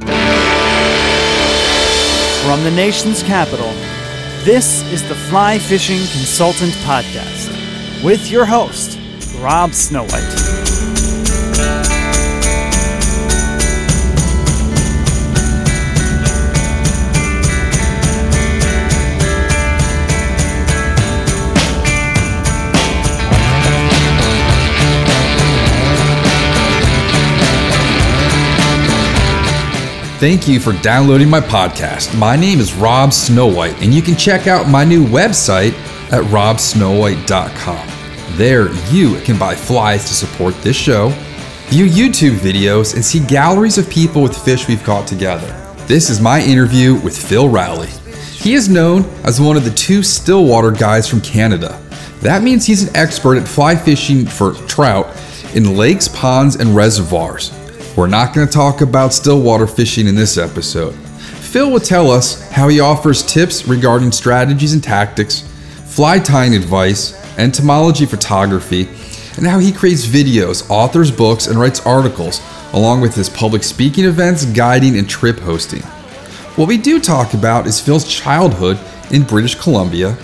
From the nation's capital, this is the Fly Fishing Consultant Podcast with your host, Rob Snowhite. Thank you for downloading my podcast. My name is Rob Snowhite, and you can check out my new website at robsnowhite.com. There, you can buy flies to support this show, view YouTube videos, and see galleries of people with fish we've caught together. This is my interview with Phil Rowley. He is known as one of the two stillwater guys from Canada. That means he's an expert at fly fishing for trout in lakes, ponds, and reservoirs. We're not going to talk about stillwater fishing in this episode. Phil will tell us how he offers tips regarding strategies and tactics, fly tying advice, entomology photography, and how he creates videos, authors books, and writes articles, along with his public speaking events, guiding, and trip hosting. What we do talk about is Phil's childhood in British Columbia,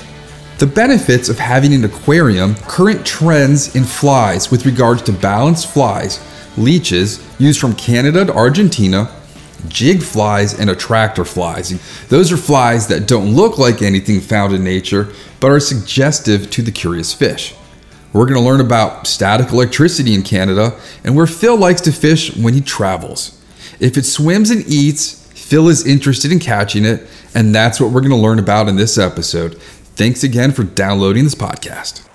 the benefits of having an aquarium, current trends in flies with regards to balanced flies, leeches used from Canada to Argentina, jig flies, and attractor flies. Those are flies that don't look like anything found in nature, but are suggestive to the curious fish. We're going to learn about static electricity in Canada and where Phil likes to fish when he travels. If it swims and eats, Phil is interested in catching it, and that's what we're going to learn about in this episode. Thanks again for downloading this podcast.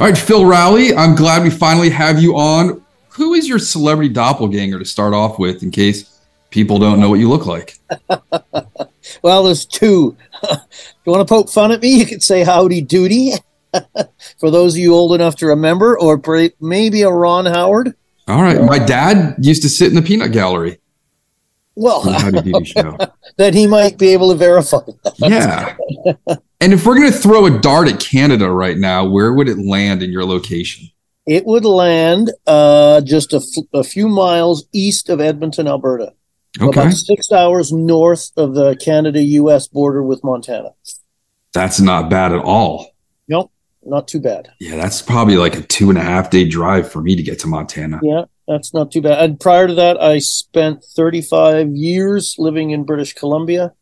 All right, Phil Rowley, I'm glad we finally have you on. Who is your celebrity doppelganger to start off with, in case people don't know what you look like? well, there's two. you want to poke fun at me? You could say Howdy Doody, for those of you old enough to remember, or maybe a Ron Howard. All right. My dad used to sit in the peanut gallery. Well, that he might be able to verify. yeah. And if we're going to throw a dart at Canada right now, where would it land in your location? It would land uh, just a, f- a few miles east of Edmonton, Alberta. Okay. About six hours north of the Canada US border with Montana. That's not bad at all. Nope, not too bad. Yeah, that's probably like a two and a half day drive for me to get to Montana. Yeah, that's not too bad. And prior to that, I spent 35 years living in British Columbia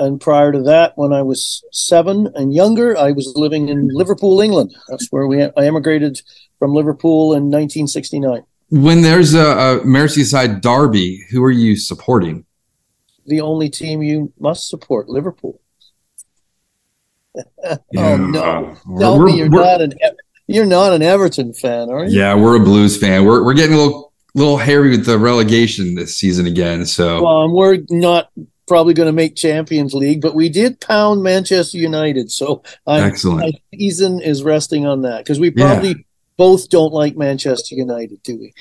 and prior to that, when I was seven and younger, I was living in Liverpool, England. That's where we I emigrated from Liverpool in 1969. When there's a, a Merseyside derby, who are you supporting? The only team you must support, Liverpool. Yeah, oh no! uh, Tell we're- me you're not an you're not an Everton fan, are you? Yeah, we're a Blues fan. We're we're getting a little little hairy with the relegation this season again. So Well, um, we're not probably going to make Champions League, but we did pound Manchester United, so I'm, excellent. my season is resting on that because we Yeah. probably both don't like Manchester United, do we?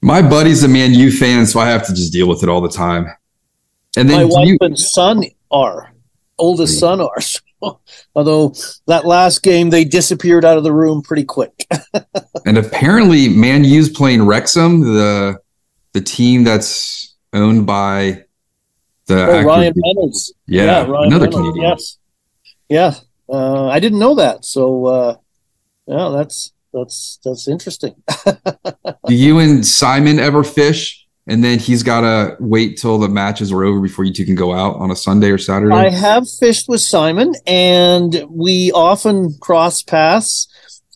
My buddy's a Man U fan, so I have to just deal with it all the time. And then My wife you, and son are, oldest son are. So, although that last game they disappeared out of the room pretty quick. and apparently Man U's playing Wrexham, the the team that's owned by the Oh, Ryan Reynolds. Yeah, Ryan another Reynolds, Canadian. Yes. Yeah. Uh, I didn't know that. So uh, yeah, that's that's that's interesting. Do you and Simon ever fish? And then he's got to wait till the matches are over before you two can go out on a Sunday or Saturday. I have fished with Simon, and we often cross paths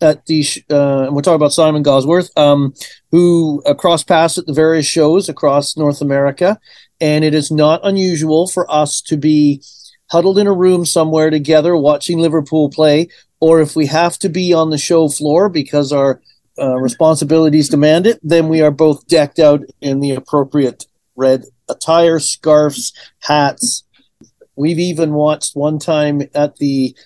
at the. Uh, and we're talking about Simon Gawesworth, um, who uh, cross paths at the various shows across North America, and it is not unusual for us to be huddled in a room somewhere together watching Liverpool play, or if we have to be on the show floor because our uh, responsibilities demand it, then we are both decked out in the appropriate red attire, scarves, hats. We've even watched one time at the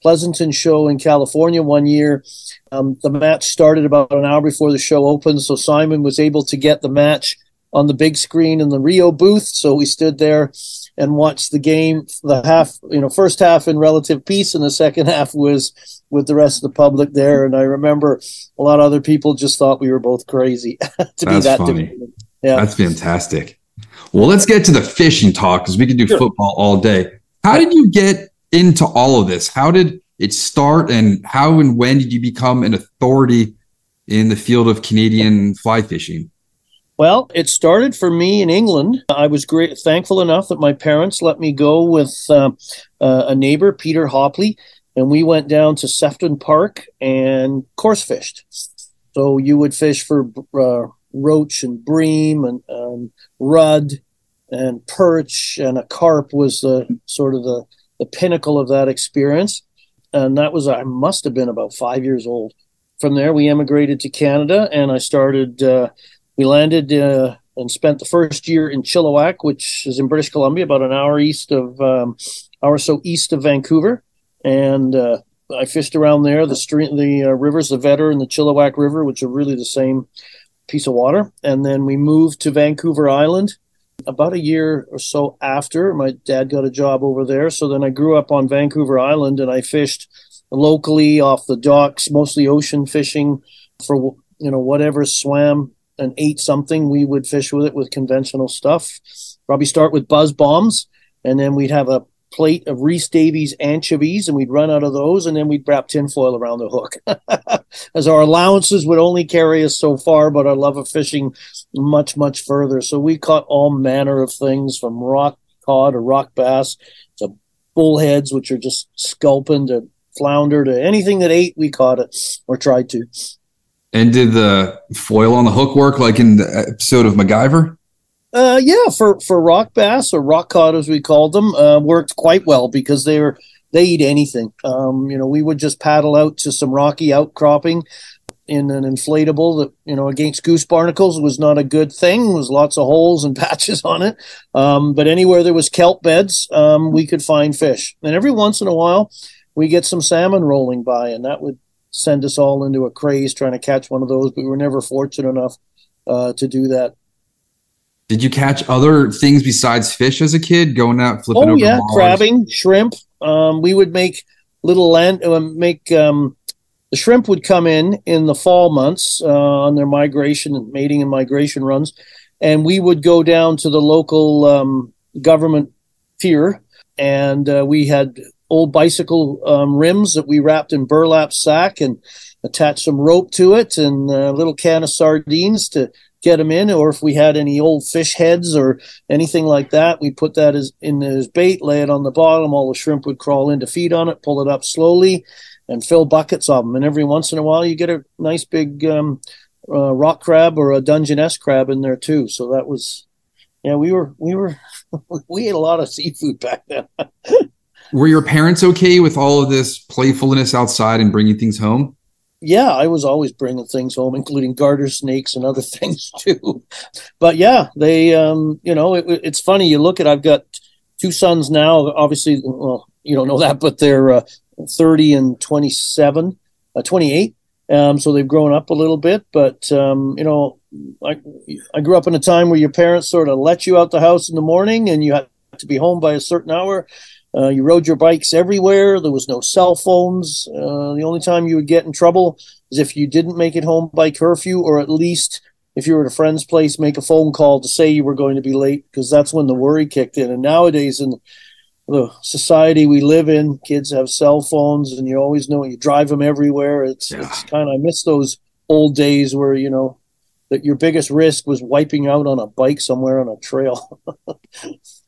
Pleasanton show in California one year. Um, the match started about an hour before the show opened, so Simon was able to get the match on the big screen in the Rio booth. So we stood there and watched the game, the half, you know, first half in relative peace, and the second half was with the rest of the public there. And I remember a lot of other people just thought we were both crazy to be That's that. funny. Yeah. That's fantastic. Well, let's get to the fishing talk because we could do Sure. football all day. How did you get into all of this? How did it start, and how and when did you become an authority in the field of Canadian fly fishing? Well, it started for me in England. I was great, thankful enough that my parents let me go with um, uh, a neighbor, Peter Hopley, and we went down to Sefton Park and course fished. So you would fish for uh, roach and bream and um, rudd and perch, and a carp was the sort of the, the pinnacle of that experience. And that was, I must have been about five years old. From there, we emigrated to Canada, and I started. We landed uh, and spent the first year in Chilliwack, which is in British Columbia, about an hour east of, um, hour or so east of Vancouver, and uh, I fished around there. The stream, the uh, rivers, the Vedder and the Chilliwack River, which are really the same piece of water, and then we moved to Vancouver Island. About a year or so after, my dad got a job over there. So then I grew up on Vancouver Island, and I fished locally off the docks, mostly ocean fishing for you know whatever swam and ate something, we would fish with it with conventional stuff. Probably start with buzz bombs, and then we'd have a plate of Rhys Davis anchovies, and we'd run out of those, and then we'd wrap tinfoil around the hook, as our allowances would only carry us so far, but our love of fishing much, much further. So we caught all manner of things from rock cod or rock bass to bullheads, which are just sculpin to flounder to anything that ate, we caught it or tried to. And did the foil on the hook work like in the episode of MacGyver? Uh, yeah, for for rock bass or rock cod as we called them, uh, worked quite well because they were they eat anything. Um, you know, we would just paddle out to some rocky outcropping in an inflatable that you know against goose barnacles was not a good thing. There was lots of holes and patches on it. Um, but anywhere there was kelp beds, um, we could find fish, and every once in a while we get some salmon rolling by, and that would send us all into a craze trying to catch one of those. But we were never fortunate enough uh, to do that. Did you catch other things besides fish as a kid? Going out flipping Oh over yeah, bars? crabbing, shrimp. Um, we would make little land, uh, make um, the shrimp would come in in the fall months uh, on their migration and mating and migration runs, and we would go down to the local um, government pier, and uh, we had old bicycle um, rims that we wrapped in burlap sack and attached some rope to it and a little can of sardines to get them in, or if we had any old fish heads or anything like that, we put that as in as bait, lay it on the bottom. All the shrimp would crawl in to feed on it, pull it up slowly, and fill buckets of them. And every once in a while, you get a nice big um, uh, rock crab or a Dungeness crab in there too. So that was, yeah, we were we were we ate a lot of seafood back then. Were your parents okay with all of this playfulness outside and bringing things home? yeah, I was always bringing things home, including garter snakes and other things too. But yeah, they, um, you know, it, it's funny. You look at, I've got two sons now. Obviously, well, you don't know that, but they're uh, 30 and 27, uh, 28. Um, so they've grown up a little bit. But um, you know, I I grew up in a time where your parents sort of let you out the house in the morning, and you had to be home by a certain hour. Uh, you rode your bikes everywhere. There was no cell phones. Uh, the only time you would get in trouble is if you didn't make it home by curfew, or at least if you were at a friend's place, make a phone call to say you were going to be late, because that's when the worry kicked in. And nowadays, in the society we live in, kids have cell phones, and you always know you drive them everywhere. It's Yeah. it's kind of I miss those old days where you know that your biggest risk was wiping out on a bike somewhere on a trail.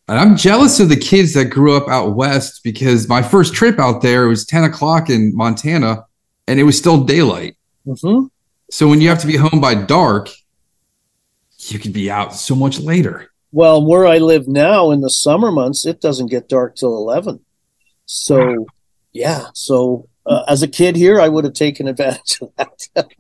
And I'm jealous of the kids that grew up out west because my first trip out there it was 10 o'clock in Montana and it was still daylight. hmm So when you have to be home by dark, you could be out so much later. Well, where I live now in the summer months, it doesn't get dark till 11. So, yeah. So, uh, as a kid here, I would have taken advantage of that.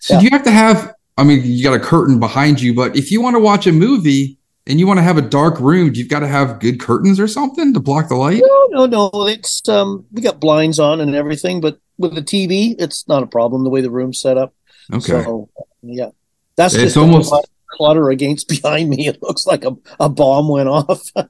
So Yeah. you have to have, I mean, you got a curtain behind you, but if you want to watch a movie and you want to have a dark room, you've got to have good curtains or something to block the light. no, no, no. It's, um, we got blinds on and everything, but with the TV, it's not a problem the way the room's set up. Okay. So, yeah. That's It's just almost- almost clutter against behind me. It looks like a, a bomb went off.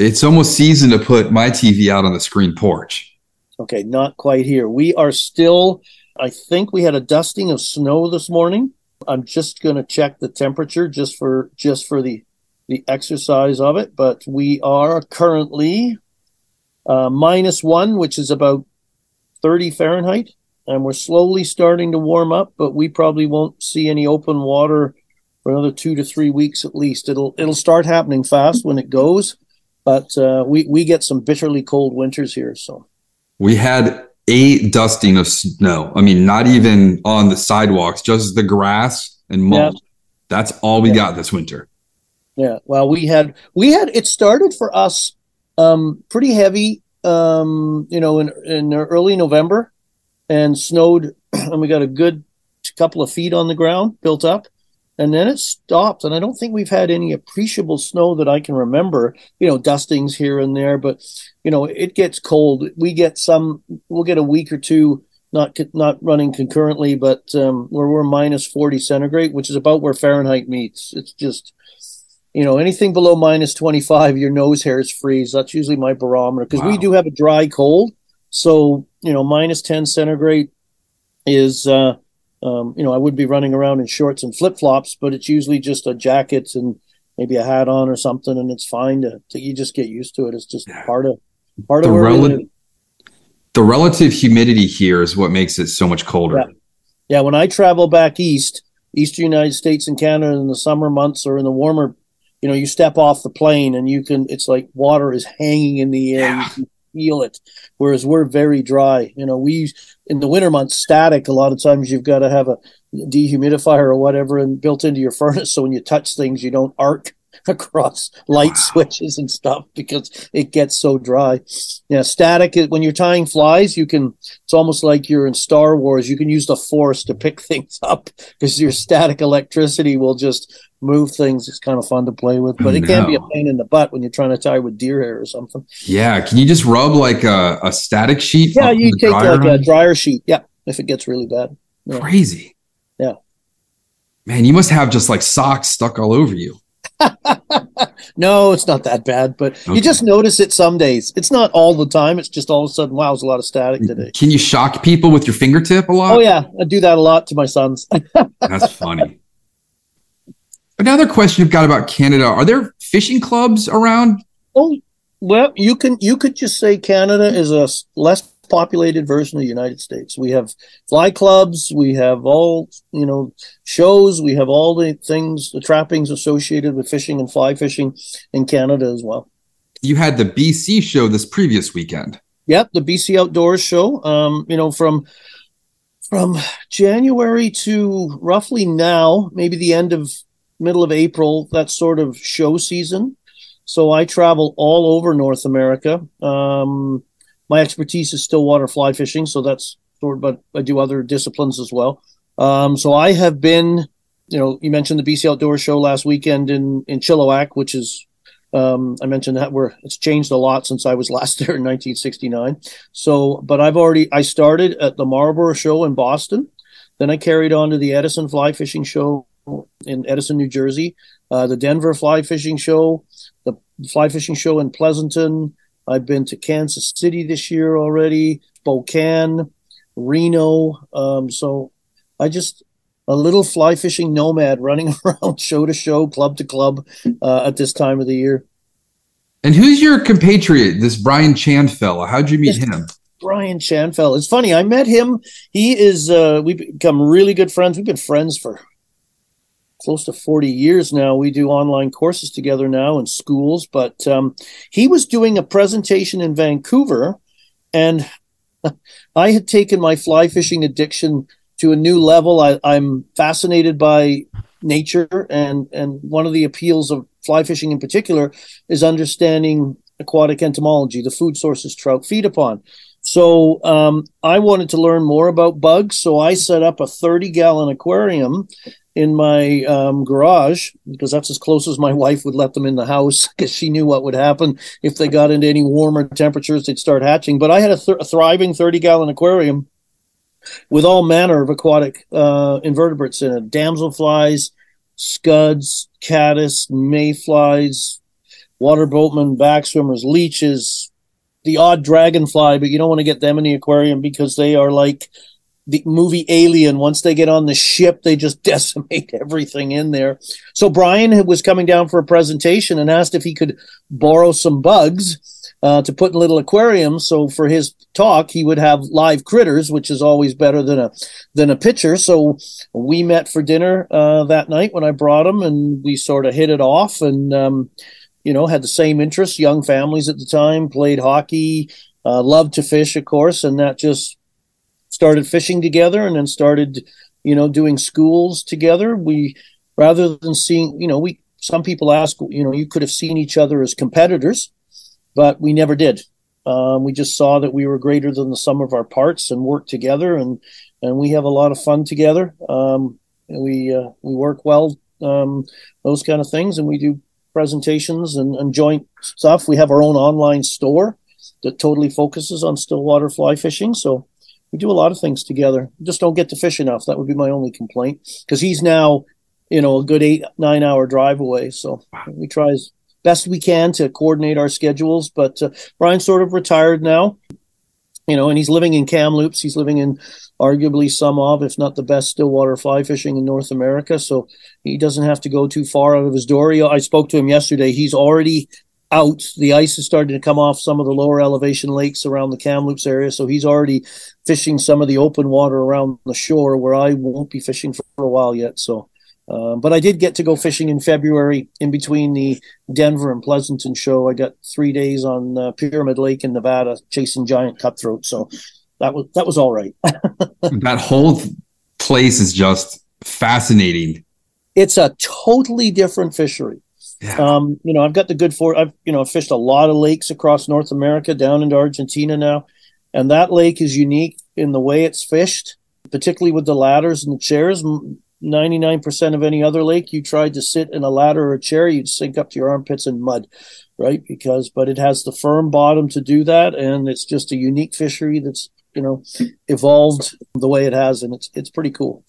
It's almost season to put my TV out on the screen porch. Okay, not quite here. We are still, I think we had a dusting of snow this morning. I'm just going to check the temperature just for just for the the exercise of it, but we are currently uh, minus 1, which is about 30 Fahrenheit, and we're slowly starting to warm up, but we probably won't see any open water for another 2 to 3 weeks at least. It'll it'll start happening fast when it goes, but uh, we we get some bitterly cold winters here, so We had a dusting of snow. I mean, not even on the sidewalks, just the grass and mulch. That's all we Yeah. got this winter. Yeah. Well, we had we had it started for us um pretty heavy um you know in in early November and snowed and we got a good couple of feet on the ground built up and then it stopped and I don't think we've had any appreciable snow that I can remember you know dustings here and there but you know it gets cold we get some we'll get a week or two not not running concurrently but um where we're minus 40 centigrade which is about where Fahrenheit meets it's just you know anything below minus 25 your nose hairs freeze. That's usually my barometer because we do have a dry cold. So you know minus 10 centigrade is uh um, you know i would be running around in shorts and flip-flops but it's usually just a jacket and maybe a hat on or something and it's fine to, to you just get used to it. It's just part of part The, of rel- the relative humidity here is what makes it so much colder. Yeah. Yeah, when I travel back east, eastern United States and Canada in the summer months or in the warmer, you know, you step off the plane and you can it's like water is hanging in the air. Yeah. You can feel it. Whereas we're very dry. You know, we in the winter months static, a lot of times you've got to have a dehumidifier or whatever and built into your furnace so when you touch things you don't arc across light Wow. switches and stuff because it gets so dry. Yeah, static is when you're tying flies, you can it's almost like you're in Star Wars. You can use the force to pick things up because your static electricity will just move things. It's kind of fun to play with, but it can be a pain in the butt when you're trying to tie with deer hair or something. Yeah. Can you just rub like a, a static sheet? Yeah, you take dryer like a dryer sheet. Yeah, if it gets really bad. yeah. Crazy. Yeah. Man, you must have just like socks stuck all over you. No, it's not that bad, but Okay. you just notice it some days. It's not all the time. It's just all of a sudden, wow, there's a lot of static mm-hmm. today. Can you shock people with your fingertip a lot? Oh yeah, I do that a lot to my sons. That's funny. Another question I've got about Canada: Are there fishing clubs around? Oh, well, you can you could just say Canada is a less populated version of the United States. We have fly clubs, we have all, you know, shows, we have all the things, the trappings associated with fishing and fly fishing in Canada as well. You had the BC show this previous weekend. Yep, the BC Outdoors show. Um, you know, from from January to roughly now, maybe the end of middle of April, that sort of show season. So I travel all over North America. Um, my expertise is stillwater fly fishing, so that's sort but I do other disciplines as well. Um, so I have been, you know, you mentioned the BC Outdoor Show last weekend in in Chilliwack, which is um, I mentioned that where it's changed a lot since I was last there in 1969. So, but I've already I started at the Marlborough Show in Boston, then I carried on to the Edison Fly Fishing Show in Edison, New Jersey, uh, the Denver Fly Fishing Show, the Fly Fishing Show in Pleasanton. I've been to Kansas City this year already, Spokane, Reno. Um, so I just a little fly fishing nomad running around show to show, club to club uh, at this time of the year. And who's your compatriot, this Brian Chan fella? How'd you meet him? Brian Chanfell. It's funny. I met him. He is. Uh, we've become really good friends. We've been friends for close to 40 years now. We do online courses together now in schools. But um, he was doing a presentation in Vancouver, and I had taken my fly fishing addiction to a new level. I, I'm fascinated by nature, and and one of the appeals of fly fishing in particular is understanding aquatic entomology, the food sources trout feed upon. So um, I wanted to learn more about bugs. So I set up a 30 gallon aquarium in my um, garage because that's as close as my wife would let them in the house because she knew what would happen if they got into any warmer temperatures, they'd start hatching. But I had a, th- a thriving 30 gallon aquarium with all manner of aquatic uh, invertebrates in it damselflies, scuds, caddis, mayflies, water boatmen, backswimmers, leeches, the odd dragonfly, but you don't want to get them in the aquarium because they are like the movie Alien. Once they get on the ship, they just decimate everything in there. So Brian was coming down for a presentation and asked if he could borrow some bugs uh, to put in little aquariums. So for his talk, he would have live critters, which is always better than a than a picture. So we met for dinner uh, that night when I brought him, and we sort of hit it off, and um, you know had the same interests. Young families at the time played hockey, uh, loved to fish, of course, and that just started fishing together, and then started you know doing schools together. We rather than seeing you know we some people ask you know you could have seen each other as competitors but we never did. Um, we just saw that we were greater than the sum of our parts and worked together, and and we have a lot of fun together. Um, we uh, we work well, um, those kind of things, and we do presentations and, and joint stuff. We have our own online store that totally focuses on stillwater fly fishing. So we do a lot of things together. Just don't get to fish enough. That would be my only complaint because he's now, you know, a good eight nine hour drive away. So we try as best we can to coordinate our schedules. But uh, Brian's sort of retired now, you know, and he's living in Kamloops. He's living in arguably some of, if not the best, stillwater fly fishing in North America. So he doesn't have to go too far out of his door. I spoke to him yesterday. He's already out. The ice is starting to come off some of the lower elevation lakes around the Kamloops area. So he's already fishing some of the open water around the shore where I won't be fishing for, a while yet. So uh, but I did get to go fishing in February in between the Denver and Pleasanton show. I got three days on uh, Pyramid Lake in Nevada chasing giant cutthroat. So that was that was all right. that whole place is just fascinating. It's a totally different fishery. Yeah. Um, you know, I've got the good for I've you know fished a lot of lakes across North America, down into Argentina now, and that lake is unique in the way it's fished, particularly with the ladders and the chairs. 99% of any other lake you tried to sit in a ladder or a chair you'd sink up to your armpits in mud right? Because but it has the firm bottom to do that and it's just a unique fishery that's you know evolved the way it has and it's it's pretty cool.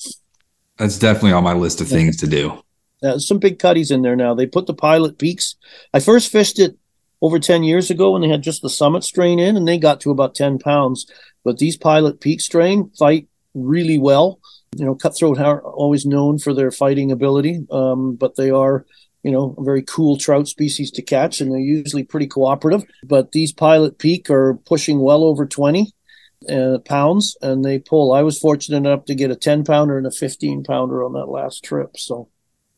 That's definitely on my list of things to do. Yeah, some big cutties in there now. They put the pilot peaks. I first fished it over 10 years ago when they had just the summit strain in and they got to about 10 pounds but these pilot peak strain fight really well you know, cutthroat are always known for their fighting ability, um, but they are, you know, a very cool trout species to catch, and they're usually pretty cooperative. But these pilot peak are pushing well over 20. uh, pounds and they pull. I was fortunate enough to get a 10 pounder and a 15 pounder on that last trip. So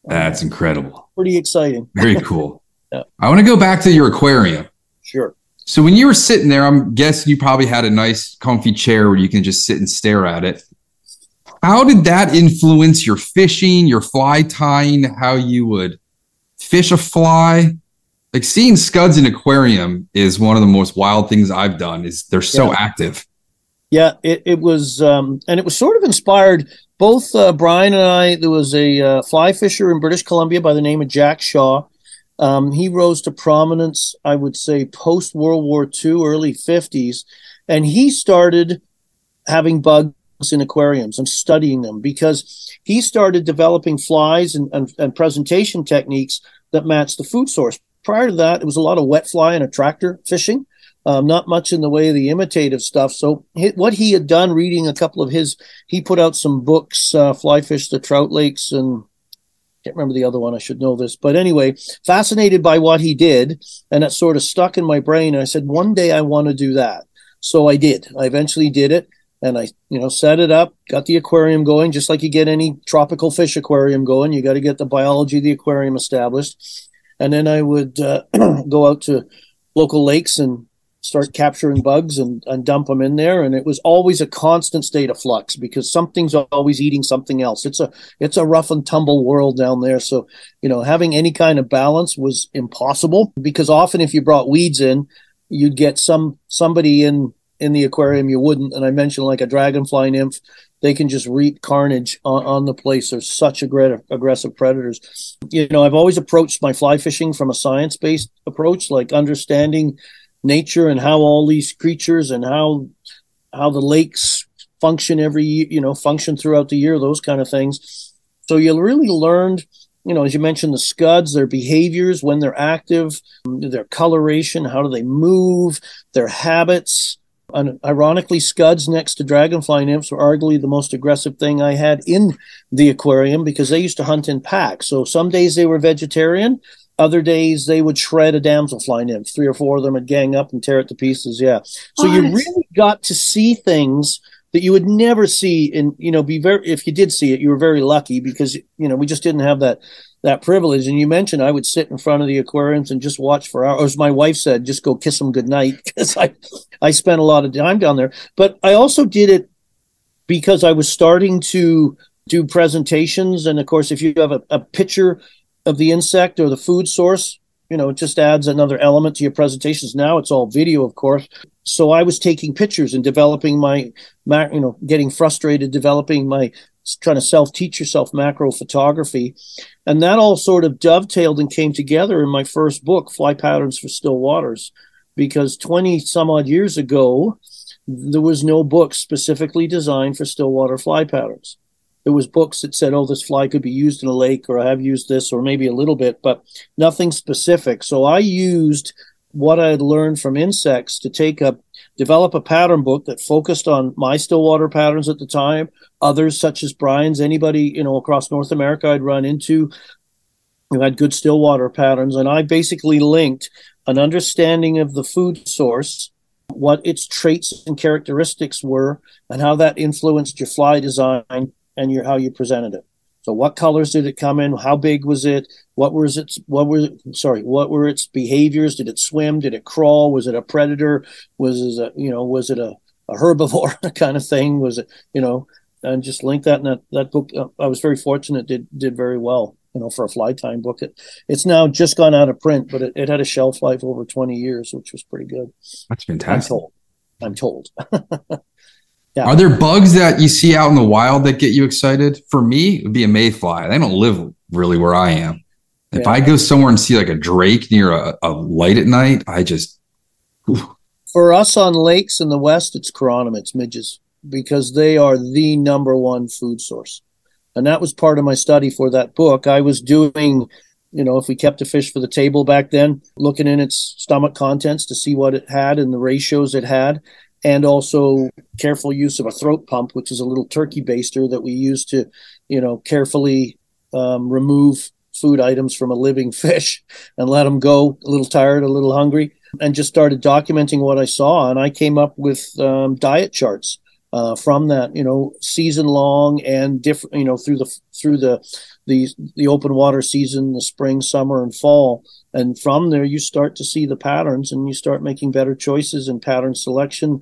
that's incredible. Pretty exciting. Very cool. Yeah. I want to go back to your aquarium. Sure. So when you were sitting there, I'm guessing you probably had a nice comfy chair where you can just sit and stare at it. How did that influence your fishing, your fly tying, how you would fish a fly? Like seeing scuds in aquarium is one of the most wild things I've done. Is they're so Yeah. active. Yeah, it, it was, um, and it was sort of inspired. Both uh, Brian and I, there was a uh, fly fisher in British Columbia by the name of Jack Shaw. Um, he rose to prominence, I would say, post World War II, early 50s. And he started having bugs in aquariums and studying them because he started developing flies and, and, and presentation techniques that matched the food source. Prior to that, it was a lot of wet fly and attractor fishing um, not much in the way of the imitative stuff. So he, what he had done, reading a couple of his, he put out some books, uh, Fly Fish the Trout Lakes, and can't remember the other one. I should know this, but anyway, fascinated by what he did, and it sort of stuck in my brain. And I said, one day I want to do that. So I did. I eventually did it, and I, you know, set it up, got the aquarium going, just like you get any tropical fish aquarium going. You got to get the biology of the aquarium established, and then I would uh, go out to local lakes and start capturing bugs and, and dump them in there. And it was always a constant state of flux because something's always eating something else. It's a it's a rough and tumble world down there. So you know having any kind of balance was impossible because often if you brought weeds in you'd get some somebody in in the aquarium you wouldn't. And i mentioned like a dragonfly nymph they can just reap carnage on, on the place. They're such aggressive predators. You know i've always approached my fly fishing from a science based approach like understanding nature and how all these creatures and how how the lakes function every you know, function throughout the year, those kind of things. So you really learned, you know, as you mentioned, the scuds, their behaviors when they're active, their coloration, how do they move, their habits. And ironically, scuds next to dragonfly nymphs were arguably the most aggressive thing I had in the aquarium because they used to hunt in packs. So some days they were vegetarian, other days they would shred a damsel damselfly nymph. Three or four of them would gang up and tear it to pieces. Yeah. So you really got to see things that you would never see in, you know, be very, if you did see it, you were very lucky because, you know, we just didn't have that, that privilege. And you mentioned I would sit in front of the aquariums and just watch for hours. My wife said, just go kiss them goodnight because I, I spent a lot of time down there. But I also did it because I was starting to do presentations. And of course, if you have a, a picture of the insect or the food source, you know, it just adds another element to your presentations. Now it's all video, of course. So I was taking pictures and developing my, you know, getting frustrated, developing my, trying to self teach yourself macro photography. And that all sort of dovetailed and came together in my first book, Fly Patterns for Still Waters, because 20 some odd years ago, there was no book specifically designed for stillwater fly patterns there was books that said, "Oh, this fly could be used in a lake," or "I have used this," or maybe a little bit, but nothing specific. So I used what I had learned from insects to take up, develop a pattern book that focused on my stillwater patterns at the time, others such as Brian's, anybody you know across North America I'd run into who had good stillwater patterns, and I basically linked an understanding of the food source, what its traits and characteristics were, and how that influenced your fly design and your how you presented it. So what colors did it come in? How big was it? What was its what were sorry, what were its behaviors? Did it swim? Did it crawl? Was it a predator? Was it a you know, was it a, a herbivore kind of thing? Was it, you know, and just link that in that, that book. uh, I was very fortunate, did did very well, you know, for a fly time book. It it's now just gone out of print, but it, it had a shelf life over 20 years, which was pretty good. That's I'm fantastic. told. I'm told. Are there bugs that you see out in the wild that get you excited? For me, it would be a mayfly. They don't live really where I am. If Yeah. I go somewhere and see like a drake near a, a light at night, I just For us on lakes in the west, it's chironomids, midges, because they are the number one food source. And that was part of my study for that book. I was doing, you know, if we kept a fish for the table back then, looking in its stomach contents to see what it had and the ratios it had, and also careful use of a throat pump, which is a little turkey baster that we use to, you know, carefully um, remove food items from a living fish and let them go a little tired, a little hungry and just started documenting what I saw. And I came up with um, diet charts uh, from that, you know, season long and different, you know, through the through the the the open water season, the spring, summer, and fall. And from there, you start to see the patterns, and you start making better choices in pattern selection,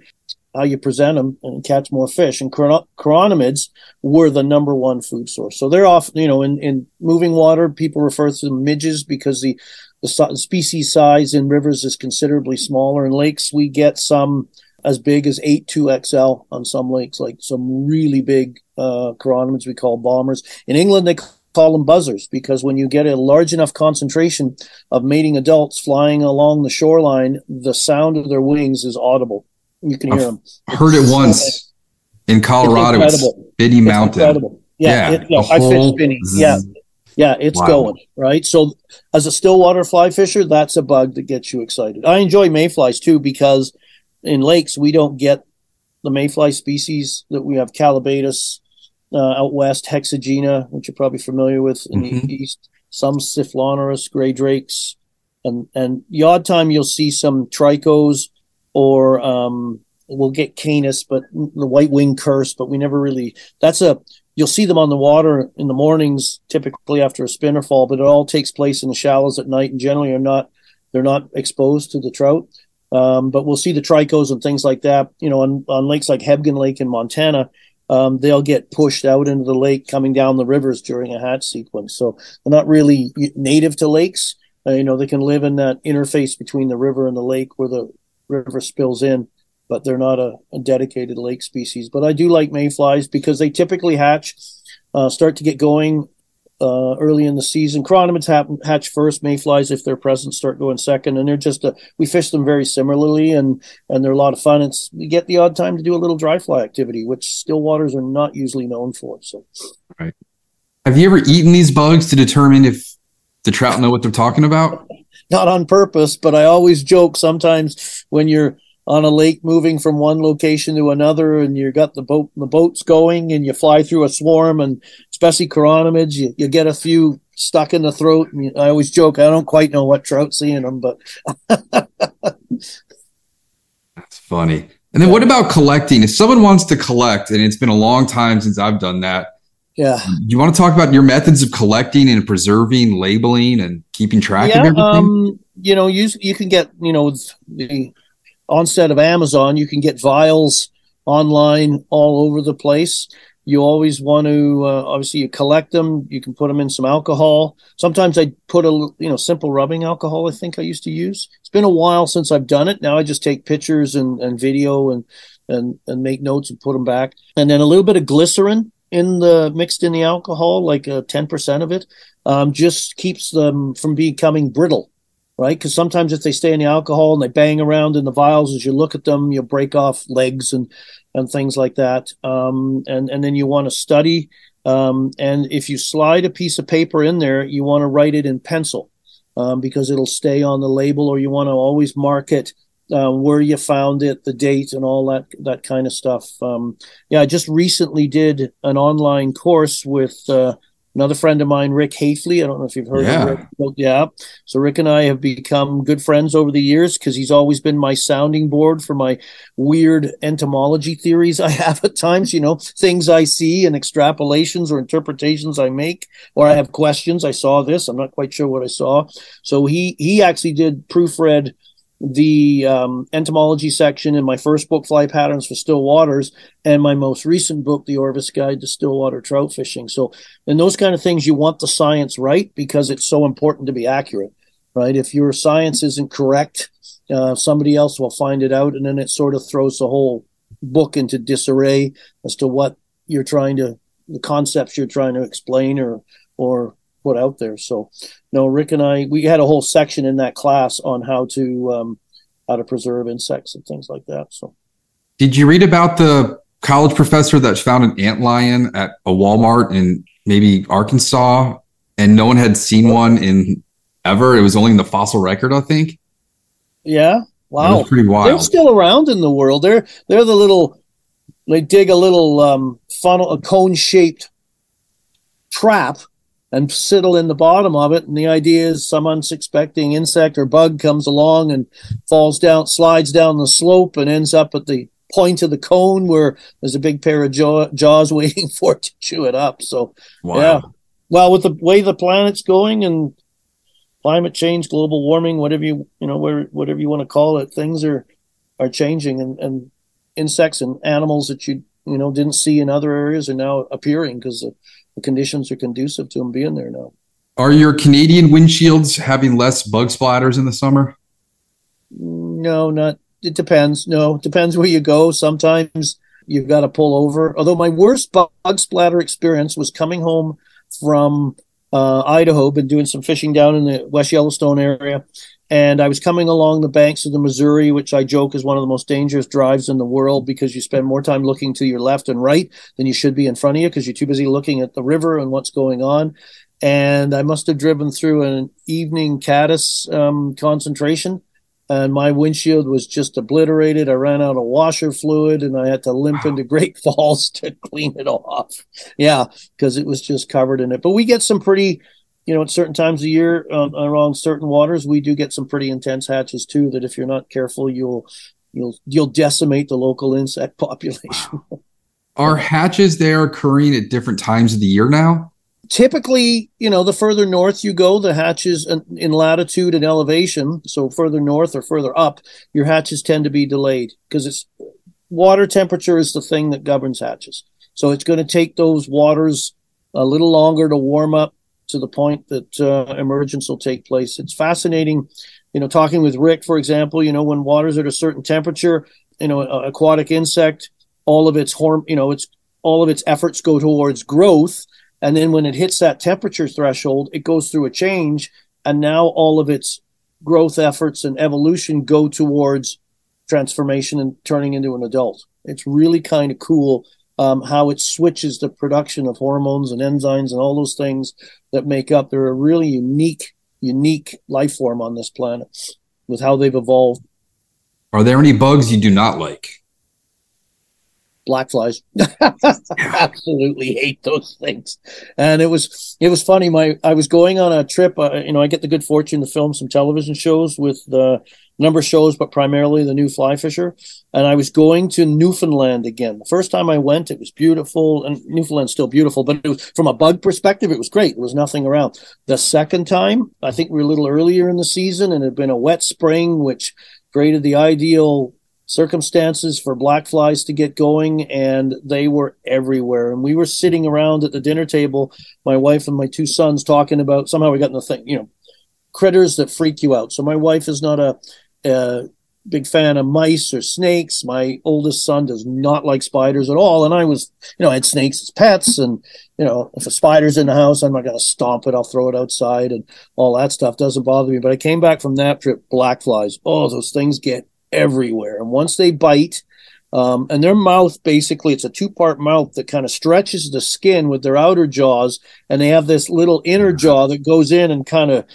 how you present them, and catch more fish. And chironomids were the number one food source. So they're off, you know, in in moving water, people refer to them midges because the the species size in rivers is considerably smaller. In lakes, we get some as big as 8 2XL on some lakes, like some really big uh, chironomids we call bombers. In England, they call them buzzers because when you get a large enough concentration of mating adults flying along the shoreline, the sound of their wings is audible. You can hear I've them. Heard it once in Colorado. It's Spinney Mountain. Incredible. Yeah, Yeah, it, yeah I fish. Yeah, yeah, it's Wow. going right. So, as a stillwater fly fisher, that's a bug that gets you excited. I enjoy mayflies too because in lakes we don't get the mayfly species that we have Callibaetis uh, out west, Hexagenia, which you're probably familiar with in Mhm. the east. Some Siphlonurus, gray drakes, and and the odd time you'll see some tricos or um, we'll get Caenis, but the white wing curse. But we never really. That's a you'll see them on the water in the mornings, typically after a spinner fall, but it all takes place in the shallows at night, and generally are not they're not exposed to the trout. Um, but we'll see the tricos and things like that. You know, on, on lakes like Hebgen Lake in Montana, um, they'll get pushed out into the lake coming down the rivers during a hatch sequence. So they're not really native to lakes. Uh, you know, they can live in that interface between the river and the lake where the river spills in, but they're not a, a dedicated lake species. But I do like mayflies because they typically hatch, uh, start to get going uh, early in the season. Chironomids happen, hatch first. Mayflies, if they're present, start going second. And they're just a, we fish them very similarly, and and they're a lot of fun. It's we get the odd time to do a little dry fly activity, which still waters are not usually known for. So right. Have you ever eaten these bugs to determine if the trout know what they're talking about? not on purpose, but I always joke sometimes when you're on a lake moving from one location to another and you've got the boat the boats going and you fly through a swarm and especially chironomids you, you get a few stuck in the throat I always joke I don't quite know what trout seeing them but That's funny. And then what about collecting? If someone wants to collect, and it's been a long time since I've done that, yeah you want to talk about your methods of collecting and preserving, labeling, and keeping track yeah of everything? um you know you you can get you know the onset of Amazon you can get vials online all over the place you always want to uh, obviously you collect them you can put them in some alcohol. Sometimes i put a you know simple rubbing alcohol i think i used to use. It's been a while since i've done it. Now i just take pictures and, and video and and and make notes and put them back. And then a little bit of glycerin in the mixed in the alcohol like uh, 10% of it um, just keeps them from becoming brittle right? Because sometimes if they stay in the alcohol and they bang around in the vials as you look at them you'll break off legs and and things like that. Um, and and then you want to study. Um, and if you slide a piece of paper in there, you want to write it in pencil um, because it'll stay on the label. Or you want to always mark it uh, where you found it, the date, and all that that kind of stuff. Um, yeah, I just recently did an online course with. Uh, Another friend of mine, Rick Hafele. I don't know if you've heard Yeah. of Rick. Yeah. So Rick and I have become good friends over the years because he's always been my sounding board for my weird entomology theories I have at times, you know, things I see and extrapolations or interpretations I make, or I have questions. I saw this, I'm not quite sure what I saw. So he he actually did proofread the um, entomology section in my first book, Fly Patterns for Still Waters, and my most recent book, The Orvis Guide to Stillwater Trout Fishing. So, in those kind of things, you want the science right because it's so important to be accurate, right? If your science isn't correct, uh, somebody else will find it out, and then it sort of throws the whole book into disarray as to what you're trying to, the concepts you're trying to explain or or put out there. So, no, Rick and I, we had a whole section in that class on how to um, how to preserve insects and things like that. So, Did you read about the college professor that found an ant lion at a Walmart in maybe Arkansas, and no one had seen one in ever? It was only in the fossil record, I think. yeah, wow, pretty they're still around in the world. They're they're the little they dig a little um, funnel, a cone shaped trap and settle in the bottom of it. And the idea is some unsuspecting insect or bug comes along and falls down, slides down the slope, and ends up at the point of the cone where there's a big pair of jaw, jaws waiting for it to chew it up. So, wow. yeah. Well, with the way the planet's going and climate change, global warming, whatever you you know, where, whatever you want to call it, things are are changing, and, and insects and animals that you you know didn't see in other areas are now appearing because the, the conditions are conducive to them being there now. Are your Canadian windshields having less bug splatters in the summer? No, not it depends. No, it depends where you go. Sometimes you've got to pull over. Although my worst bug splatter experience was coming home from uh, Idaho, been doing some fishing down in the West Yellowstone area. And I was coming along the banks of the Missouri, which I joke is one of the most dangerous drives in the world because you spend more time looking to your left and right than you should be in front of you because you're too busy looking at the river and what's going on. And I must have driven through an evening caddis um, concentration and my windshield was just obliterated. I ran out of washer fluid and I had to limp wow. into Great Falls to clean it off. Yeah, because it was just covered in it. But we get some pretty, you know, at certain times of year um, around certain waters, we do get some pretty intense hatches too. That if you're not careful, you'll you'll you'll decimate the local insect population. Wow. Are hatches there occurring at different times of the year now? typically, you know, the further north you go, the hatches in, in, latitude and elevation, so further north or further up, your hatches tend to be delayed because it's water temperature is the thing that governs hatches. So it's going to take those waters a little longer to warm up to the point that uh, emergence will take place. It's fascinating, you know, talking with Rick, for example, you know, when water's at a certain temperature, you know, an aquatic insect, all of its horm, you know, it's all of its efforts go towards growth and then when it hits that temperature threshold, it goes through a change. And now all of its growth efforts and evolution go towards transformation and turning into an adult. It's really kind of cool um, how it switches the production of hormones and enzymes and all those things that make up. They're a really unique, unique life form on this planet with how they've evolved. Are there any bugs you do not like? Black flies. Absolutely hate those things. And it was it was funny. My I was going on a trip. Uh, you know, I get the good fortune to film some television shows with the number of shows, but primarily the new fly fisher. And I was going to Newfoundland again. The first time I went, it was beautiful, and Newfoundland's still beautiful, but it was from a bug perspective, it was great. There was nothing around. The second time, I think we were a little earlier in the season, and it had been a wet spring, which created the ideal circumstances for black flies to get going and they were everywhere. And we were sitting around at the dinner table my wife and my two sons talking about somehow we got in the thing you know critters that freak you out. So my wife is not a, a big fan of mice or snakes. My oldest son does not like spiders at all. And i was you know i had snakes as pets and you know if a spider's in the house i'm not going to stomp it. I'll throw it outside and all that stuff. Doesn't bother me. But i came back from that trip black flies. Oh those things get everywhere. And once they bite, um, and their mouth basically it's a two part mouth that kind of stretches the skin with their outer jaws, and they have this little inner jaw that goes in and kind of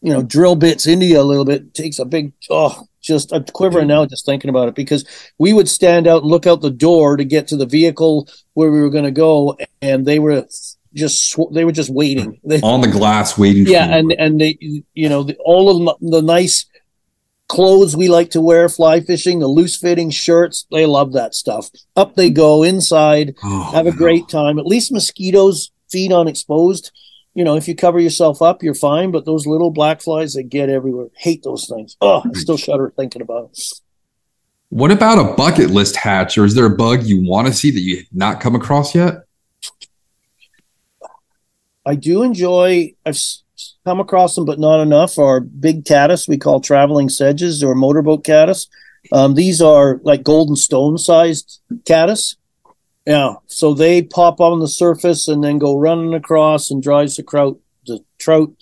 you know drill bits into you a little bit. Takes a big oh just I'm quivering now just thinking about it because we would stand out and look out the door to get to the vehicle where we were going to go, and they were just they were just waiting they, on the glass waiting. Yeah, and and they you know the, all of the, the nice clothes we like to wear fly fishing, the loose fitting shirts. They love that stuff. Up they go inside, oh, have a no. great time. At least mosquitoes feed on exposed. You know, if you cover yourself up, you're fine. But those little black flies that get everywhere, hate those things. Oh, I still shudder thinking about it. What about a bucket list hatch, or is there a bug you want to see that you have not come across yet? I do enjoy. I've come across them, but not enough, are big caddis we call traveling sedges or motorboat caddis. Um, these are like golden stone sized caddis. Yeah, so they pop on the surface and then go running across and drives the trout the trout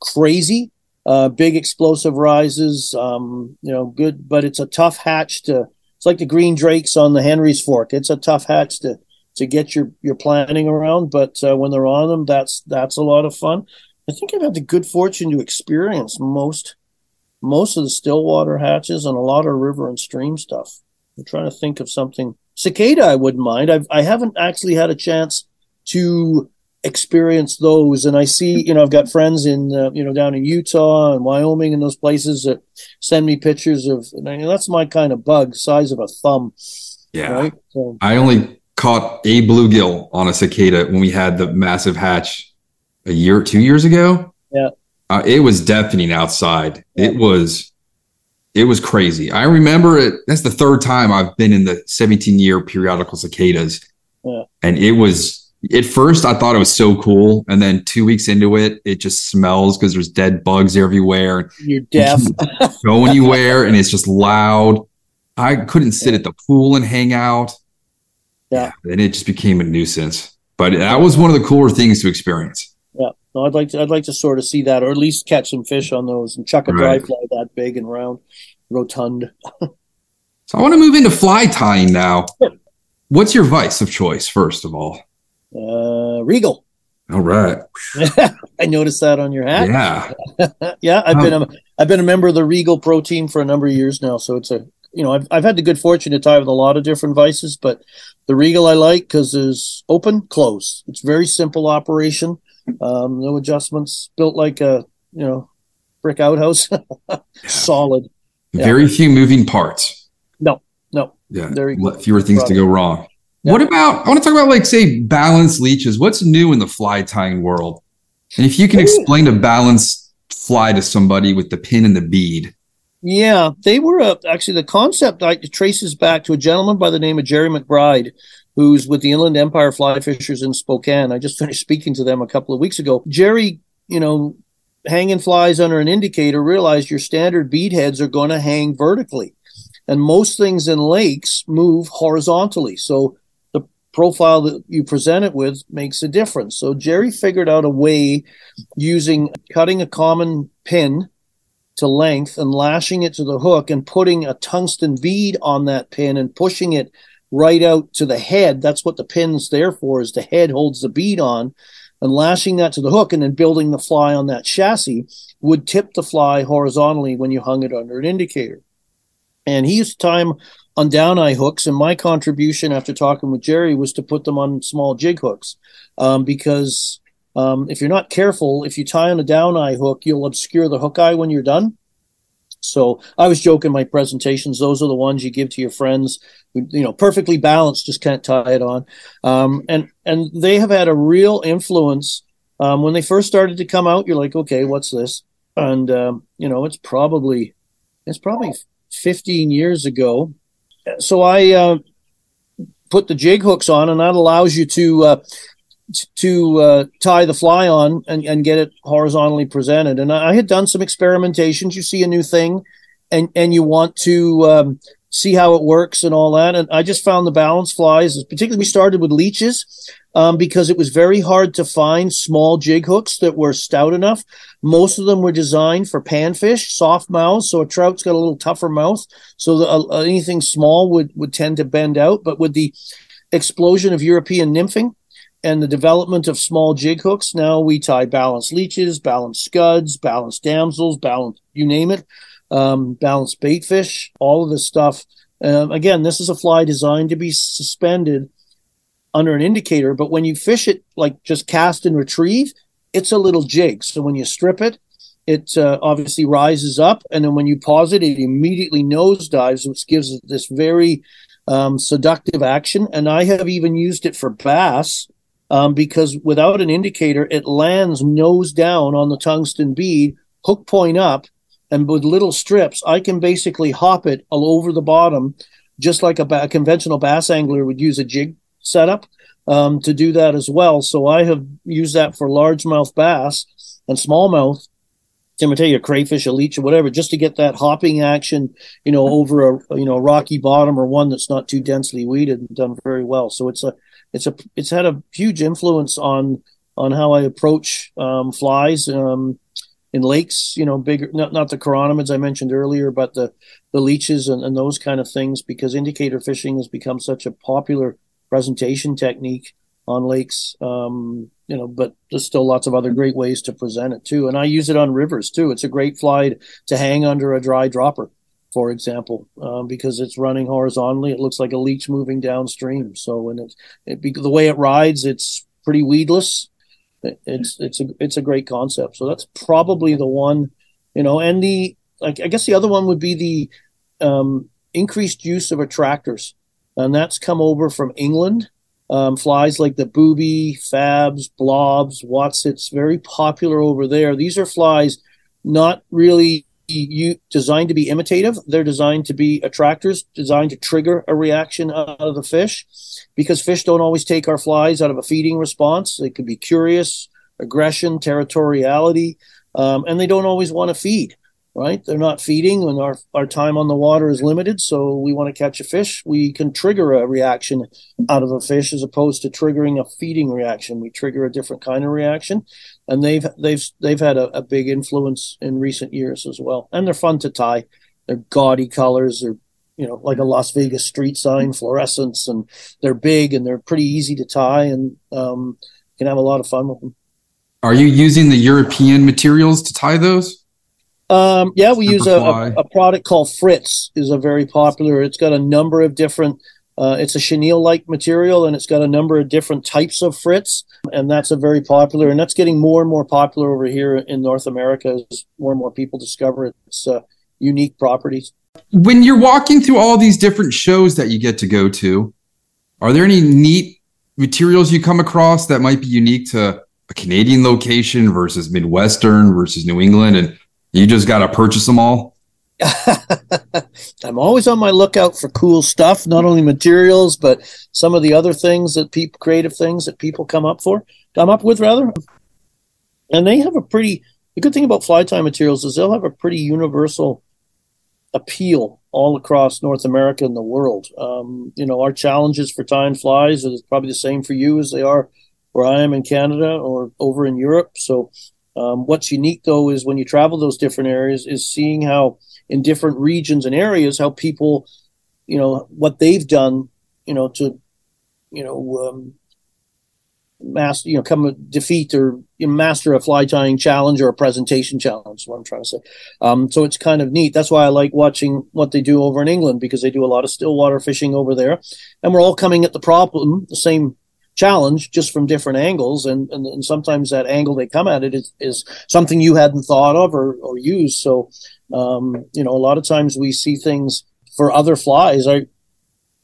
crazy. Uh, big explosive rises, um, you know, good, but it's a tough hatch to. It's like the green drakes on the Henry's Fork. It's a tough hatch to to get your your planning around, but uh, when they're on them, that's that's a lot of fun. I think I've had the good fortune to experience most most of the stillwater hatches and a lot of river and stream stuff. I'm trying to think of something. Cicada, I wouldn't mind. I've I haven't actually had a chance to experience those and i see you know i've got friends in uh, you know down in utah and wyoming and those places that send me pictures of and I mean, that's my kind of bug size of a thumb Yeah. right so, I only caught a bluegill on a cicada when we had the massive hatch a year, two years ago. Yeah. Uh, it was deafening outside. It was, it was crazy. I remember it. That's the third time I've been in the 17 year periodical cicadas. Yeah. And it was, at first I thought it was so cool. And then two weeks into it, it just smells because there's dead bugs everywhere. you're deaf Go anywhere and it's just loud. I couldn't sit at the pool and hang out. Yeah. And it just became a nuisance. But that was one of the cooler things to experience. No i'd like to i'd like to sort of see that or at least catch some fish on those and chuck a dry Right. fly that big and round rotund So I want to move into fly tying now. What's your vice of choice, first of all? uh regal All right. i noticed that on your hat Yeah. yeah, I've Oh. been a I've been a member of the Regal Pro team for a number of years now. So it's a you know I've I've had the good fortune to tie with a lot of different vices, but the Regal I like because it's open close. It's very simple operation, um, no adjustments. Built like a you know brick outhouse, solid. Yeah. Very few moving parts. No, no, Yeah. Very fewer things to go wrong. Yeah. What about, I want to talk about, like, say, balance leeches. What's new in the fly tying world? And if you can explain a balance fly to somebody with the pin and the bead. Yeah, they were uh, actually the concept I, traces back to a gentleman by the name of Jerry McBride, who's with the Inland Empire Fly Fishers in Spokane. I just finished speaking to them a couple of weeks ago. Jerry, you know, hanging flies under an indicator, realized your standard bead heads are going to hang vertically, and most things in lakes move horizontally. So the profile that you present it with makes a difference. So Jerry figured out a way using cutting a common pin to length and lashing it to the hook and putting a tungsten bead on that pin and pushing it right out to the head. That's what the pin's there for, is the head holds the bead on and lashing that to the hook and then building the fly on that chassis would tip the fly horizontally when you hung it under an indicator. And he used 'em on down eye hooks. And my contribution after talking with Jerry was to put them on small jig hooks um, because um, if you're not careful, if you tie on a down eye hook, you'll obscure the hook eye when you're done. So I was joking my presentations; those are the ones you give to your friends. You know, perfectly balanced, just can't tie it on. Um, and and they have had a real influence. Um, when they first started to come out, you're like, okay, what's this? And um, you know, it's probably it's probably 15 years ago. So I uh, put the jig hooks on, and that allows you to uh, to uh, tie the fly on and, and get it horizontally presented. And I had done some experimentations. You see a new thing, and and you want to um, see how it works and all that. And I just found the balance flies, particularly we started with leeches. Um, because it was very hard to find small jig hooks that were stout enough. Most of them were designed for panfish, soft mouths, so a trout's got a little tougher mouth, so the, uh, anything small would would tend to bend out. But with the explosion of European nymphing and the development of small jig hooks, now we tie balanced leeches, balanced scuds, balanced damsels, balanced you name it, um, balanced baitfish, all of this stuff. Um, again, this is a fly designed to be suspended under an indicator, but when you fish it like just cast and retrieve, it's a little jig. So when you strip it, it uh, obviously rises up, and then when you pause it, it immediately nosedives, which gives it this very um, seductive action. And I have even used it for bass um, because without an indicator, it lands nose down on the tungsten bead, hook point up, and with little strips, I can basically hop it all over the bottom, just like a, ba- a conventional bass angler would use a jig setup um, to do that as well. So I have used that for largemouth bass and smallmouth. I tell you, a crayfish, a leech, or whatever, just to get that hopping action, you know, over a you know rocky bottom or one that's not too densely weeded and done very well. So it's a it's a it's had a huge influence on on how I approach um, flies um, in lakes. You know, bigger not not the chironomids I mentioned earlier, but the the leeches and, and those kind of things because indicator fishing has become such a popular presentation technique on lakes. Um, you know, but there's still lots of other great ways to present it too. And I use it on rivers too. It's a great fly to hang under a dry dropper, for example, um, because it's running horizontally. It looks like a leech moving downstream. So when it, it the way it rides, it's pretty weedless. it's it's a it's a great concept. So that's probably the one, you know. And the like, I guess the other one would be the um, increased use of attractors, and that's come over from England. Um, flies like the booby, fabs, blobs, wotsits, very popular over there. These are flies not really you designed to be imitative. They're designed to be attractors, designed to trigger a reaction out of the fish, because fish don't always take our flies out of a feeding response. They could be curious, aggression, territoriality, um, and they don't always want to feed right? They're not feeding when our, our time on the water is limited. So we want to catch a fish. We can trigger a reaction out of a fish as opposed to triggering a feeding reaction. We trigger a different kind of reaction. And they've they've they've had a, a big influence in recent years as well. And they're fun to tie. They're gaudy colors. They're you know, like a Las Vegas street sign, fluorescence, and they're big and they're pretty easy to tie, and um, you can have a lot of fun with them. Are you using the European materials to tie those? Um, yeah, we use a, a, a, product called Fritz. is a very popular. It's got a number of different. Uh, it's a chenille-like material, and it's got a number of different types of Fritz, and that's a very popular. And that's getting more and more popular over here in North America as more and more people discover its uh, unique properties. When you're walking through all these different shows that you get to go to, are there any neat materials you come across that might be unique to a Canadian location versus Midwestern versus New England, and you just got to purchase them all. I'm always on my lookout for cool stuff, not only materials, but some of the other things that people, creative things that people come up for, come up with rather. And they have a pretty, the good thing about fly tie materials is they'll have a pretty universal appeal all across North America and the world. Um, you know, our challenges for tying flies is probably the same for you as they are where I am in Canada or over in Europe. So um, what's unique though is when you travel those different areas is seeing how in different regions and areas how people, you know, what they've done, you know, to, you know, um, master, you know, come defeat or you know, master a fly tying challenge or a presentation challenge. Is what I'm trying to say. Um, so it's kind of neat. That's why I like watching what they do over in England because they do a lot of stillwater fishing over there, and we're all coming at the problem the same challenge just from different angles and, and, and sometimes that angle they come at it is, is something you hadn't thought of or, or used. So um, you know a lot of times we see things for other flies. I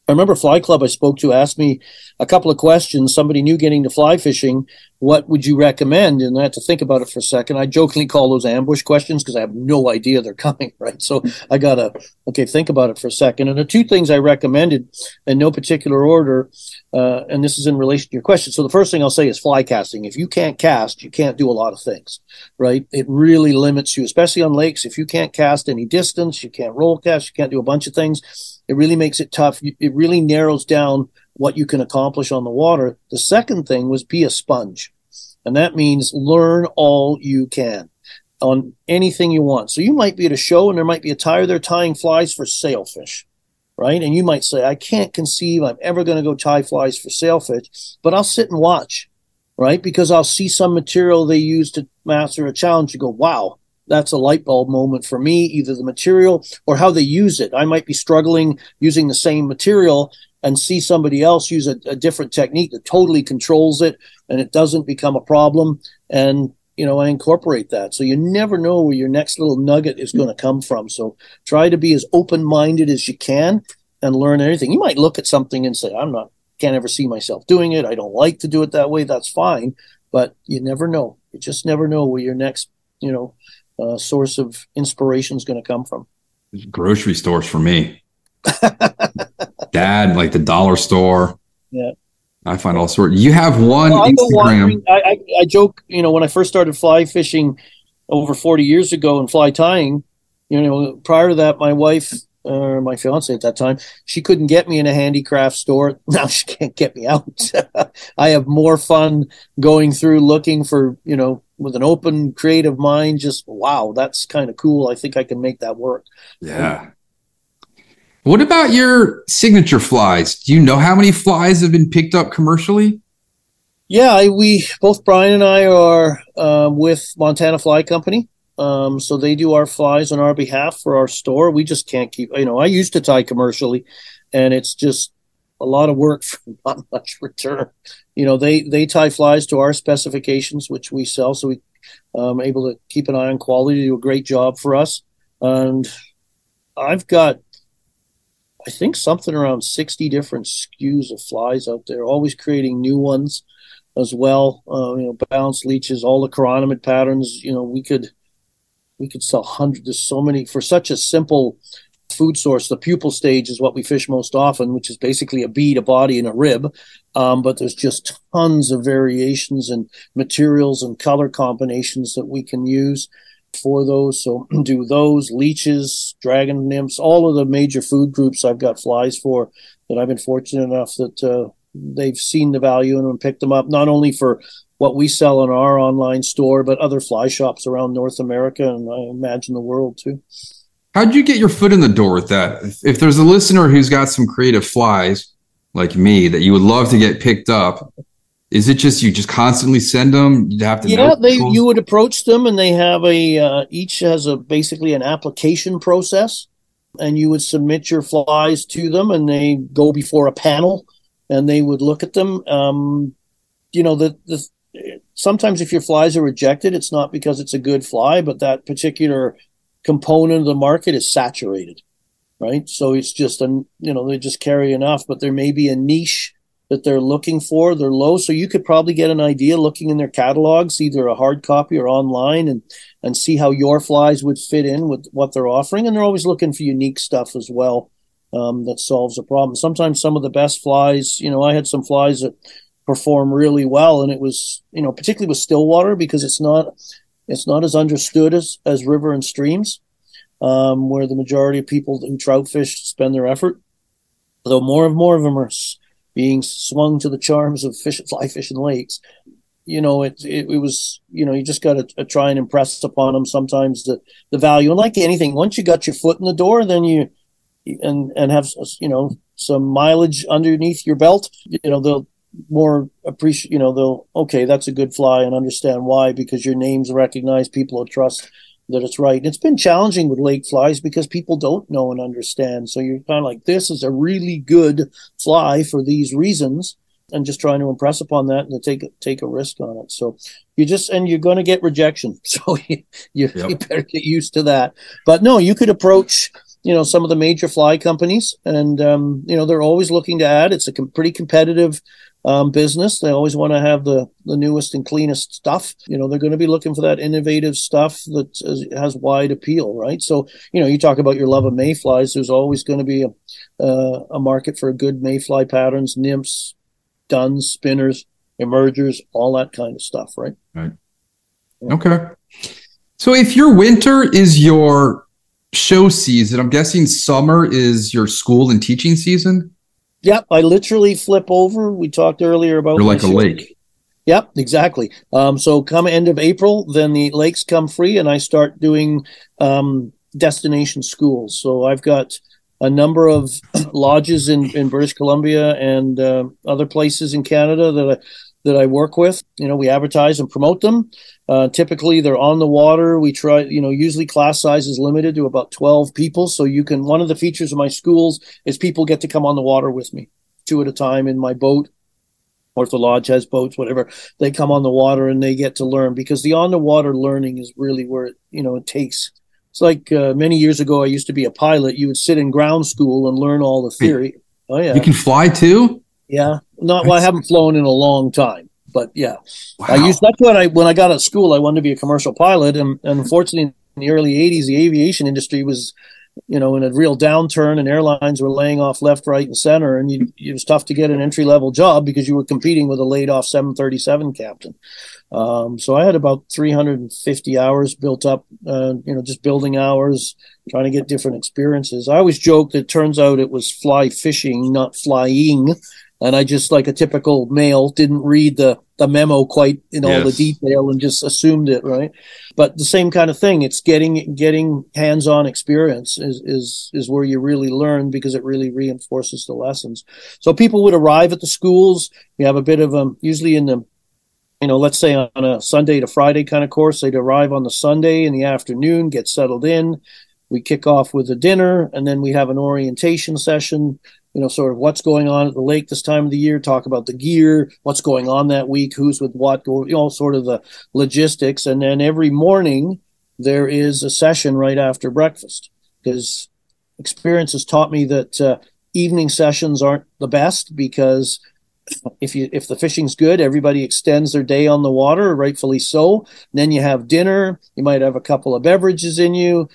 I remember Fly Club I spoke to asked me a couple of questions. Somebody new getting to fly fishing, what would you recommend? And I had to think about it for a second. I jokingly call those ambush questions because I have no idea they're coming, right? So I gotta okay think about it for a second. And the two things I recommended in no particular order, uh, and this is in relation to your question. So the first thing I'll say is fly casting. If you can't cast, you can't do a lot of things, right? It really limits you, especially on lakes. If you can't cast any distance, you can't roll cast, you can't do a bunch of things it really makes it tough. It really narrows down what you can accomplish on the water. The second thing was be a sponge. And that means learn all you can on anything you want. So you might be at a show and there might be a tire there tying flies for sailfish, right? And you might say, I can't conceive I'm ever going to go tie flies for sailfish, but I'll sit and watch, right? Because I'll see some material they use to master a challenge and go, wow, that's a light bulb moment for me, either the material or how they use it. I might be struggling using the same material and see somebody else use a, a different technique that totally controls it and it doesn't become a problem. And you know, I incorporate that. So you never know where your next little nugget is going to come from. So try to be as open minded as you can and learn anything. You might look at something and say, I'm not, can't ever see myself doing it. I don't like to do it that way. That's fine. But you never know. You just never know where your next, you know, uh, source of inspiration is going to come from. Grocery stores for me. Dad, like the dollar store. Yeah. I find all sorts. You have one well, Instagram. I, I, I, joke, you know, when I first started fly fishing over 40 years ago and fly tying, you know, prior to that, my wife, or uh, my fiance at that time, she couldn't get me in a handicraft store. Now she can't get me out. I have more fun going through looking for, you know, with an open creative mind just wow that's kind of cool i think i can make that work yeah what about your signature flies do you know how many flies have been picked up commercially yeah we both brian and i are uh, with montana fly company um, so they do our flies on our behalf for our store we just can't keep you know i used to tie commercially and it's just a lot of work for not much return. You know, they they tie flies to our specifications, which we sell, so we um able to keep an eye on quality, do a great job for us. And I've got I think something around 60 different SKUs of flies out there, always creating new ones as well. Uh, you know, balance leeches, all the chironomid patterns. You know, we could we could sell hundreds. There's so many for such a simple food source. The pupal stage is what we fish most often, which is basically a bead, a body, and a rib. Um, but there's just tons of variations and materials and color combinations that we can use for those. So do those leeches, dragon nymphs, all of the major food groups I've got flies for that I've been fortunate enough that uh, they've seen the value in them and picked them up, not only for what we sell in our online store, but other fly shops around North America and I imagine the world too. How'd you get your foot in the door with that? If, if there's a listener who's got some creative flies like me that you would love to get picked up, is it just you just constantly send them? You have to yeah. They people? you would approach them and they have a uh, each has a basically an application process, and you would submit your flies to them, and they go before a panel, and they would look at them. Um, you know the the sometimes if your flies are rejected, it's not because it's a good fly, but that particular component of the market is saturated, right? So it's just a you know they just carry enough, but there may be a niche that they're looking for. They're low, so you could probably get an idea looking in their catalogs, either a hard copy or online, and and see how your flies would fit in with what they're offering. And they're always looking for unique stuff as well um, that solves a problem. Sometimes some of the best flies, you know, I had some flies that perform really well, and it was you know particularly with stillwater because it's not it's not as understood as as river and streams. Um, where the majority of people who trout fish spend their effort, though more and more of them are being swung to the charms of fish, fly fishing lakes. You know, it, it, it was, you know, you just got to uh, try and impress upon them sometimes the, the value. And like anything, once you got your foot in the door, then you, and, and have, uh, you know, some mileage underneath your belt, you know, they'll more appreciate, you know, they'll, okay, that's a good fly and understand why, because your name's recognized, people will trust that it's right. It's been challenging with lake flies because people don't know and understand. So you're kind of like, this is a really good fly for these reasons, and just trying to impress upon that and to take take a risk on it. So you just and you're going to get rejection. So you, you, yep. you better get used to that. But no, you could approach you know some of the major fly companies and um, you know they're always looking to add it's a com- pretty competitive um, business. They always want to have the, the newest and cleanest stuff. You know, they're going to be looking for that innovative stuff that has wide appeal, right? So, you know, you talk about your love of mayflies. There's always going to be a, uh, a market for good mayfly patterns, nymphs, duns, spinners, emergers, all that kind of stuff, right? Right. Okay. So if your winter is your show season, I'm guessing summer is your school and teaching season? Yep, I literally flip over. We talked earlier about You're like a lake. Yep, exactly. Um, so come end of April, then the lakes come free, and I start doing um, destination schools. So I've got a number of lodges in, in British Columbia and uh, other places in Canada that I that I work with. You know, we advertise and promote them. Uh, typically, they're on the water. We try, you know, usually class size is limited to about 12 people. So you can, one of the features of my schools is people get to come on the water with me two at a time in my boat. Or if the lodge has boats, whatever, they come on the water and they get to learn because the on the water learning is really where it, you know, it takes. It's like uh, many years ago, I used to be a pilot. You would sit in ground school and learn all the theory. Oh, yeah. You can fly too? Yeah. Not, well, I haven't flown in a long time but yeah, wow. I used that's what I when I got out of school. I wanted to be a commercial pilot, and, and unfortunately, in the early '80s, the aviation industry was, you know, in a real downturn, and airlines were laying off left, right, and center, and you, it was tough to get an entry level job because you were competing with a laid off 737 captain. Um, so I had about 350 hours built up, uh, you know, just building hours, trying to get different experiences. I always joke that it turns out it was fly fishing, not flying and I just like a typical male didn't read the the memo quite in all yes. the detail and just assumed it right? But the same kind of thing it's getting getting hands-on experience is is is where you really learn because it really reinforces the lessons. So people would arrive at the schools. We have a bit of them usually in the you know let's say on a sunday to friday kind of course they'd arrive on the sunday in the afternoon get settled in. We kick off with a dinner and then we have an orientation session you know, sort of what's going on at the lake this time of the year, talk about the gear, what's going on that week, who's with what, you know, sort of the logistics. And then every morning there is a session right after breakfast because experience has taught me that uh, evening sessions aren't the best because if you if the fishing's good everybody extends their day on the water rightfully so then you have dinner you might have a couple of beverages in you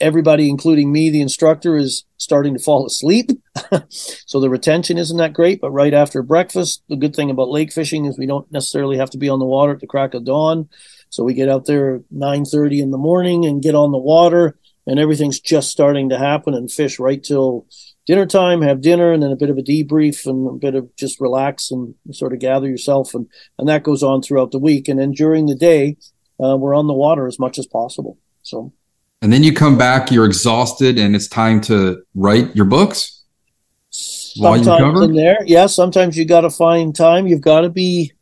everybody, including me, the instructor, is starting to fall asleep. so the retention isn't that great. But right after breakfast, the good thing about lake fishing is we don't necessarily have to be on the water at the crack of dawn. So we get out there 9:30 in the morning and get on the water, and everything's just starting to happen and fish right till dinner time, have dinner, and then a bit of a debrief and a bit of just relax and sort of gather yourself, and and that goes on throughout the week. And then during the day, uh, we're on the water as much as possible. So and then you come back, you're exhausted, and it's time to write your books. Sometimes in there, yeah. Sometimes you got to find time. You've got to be,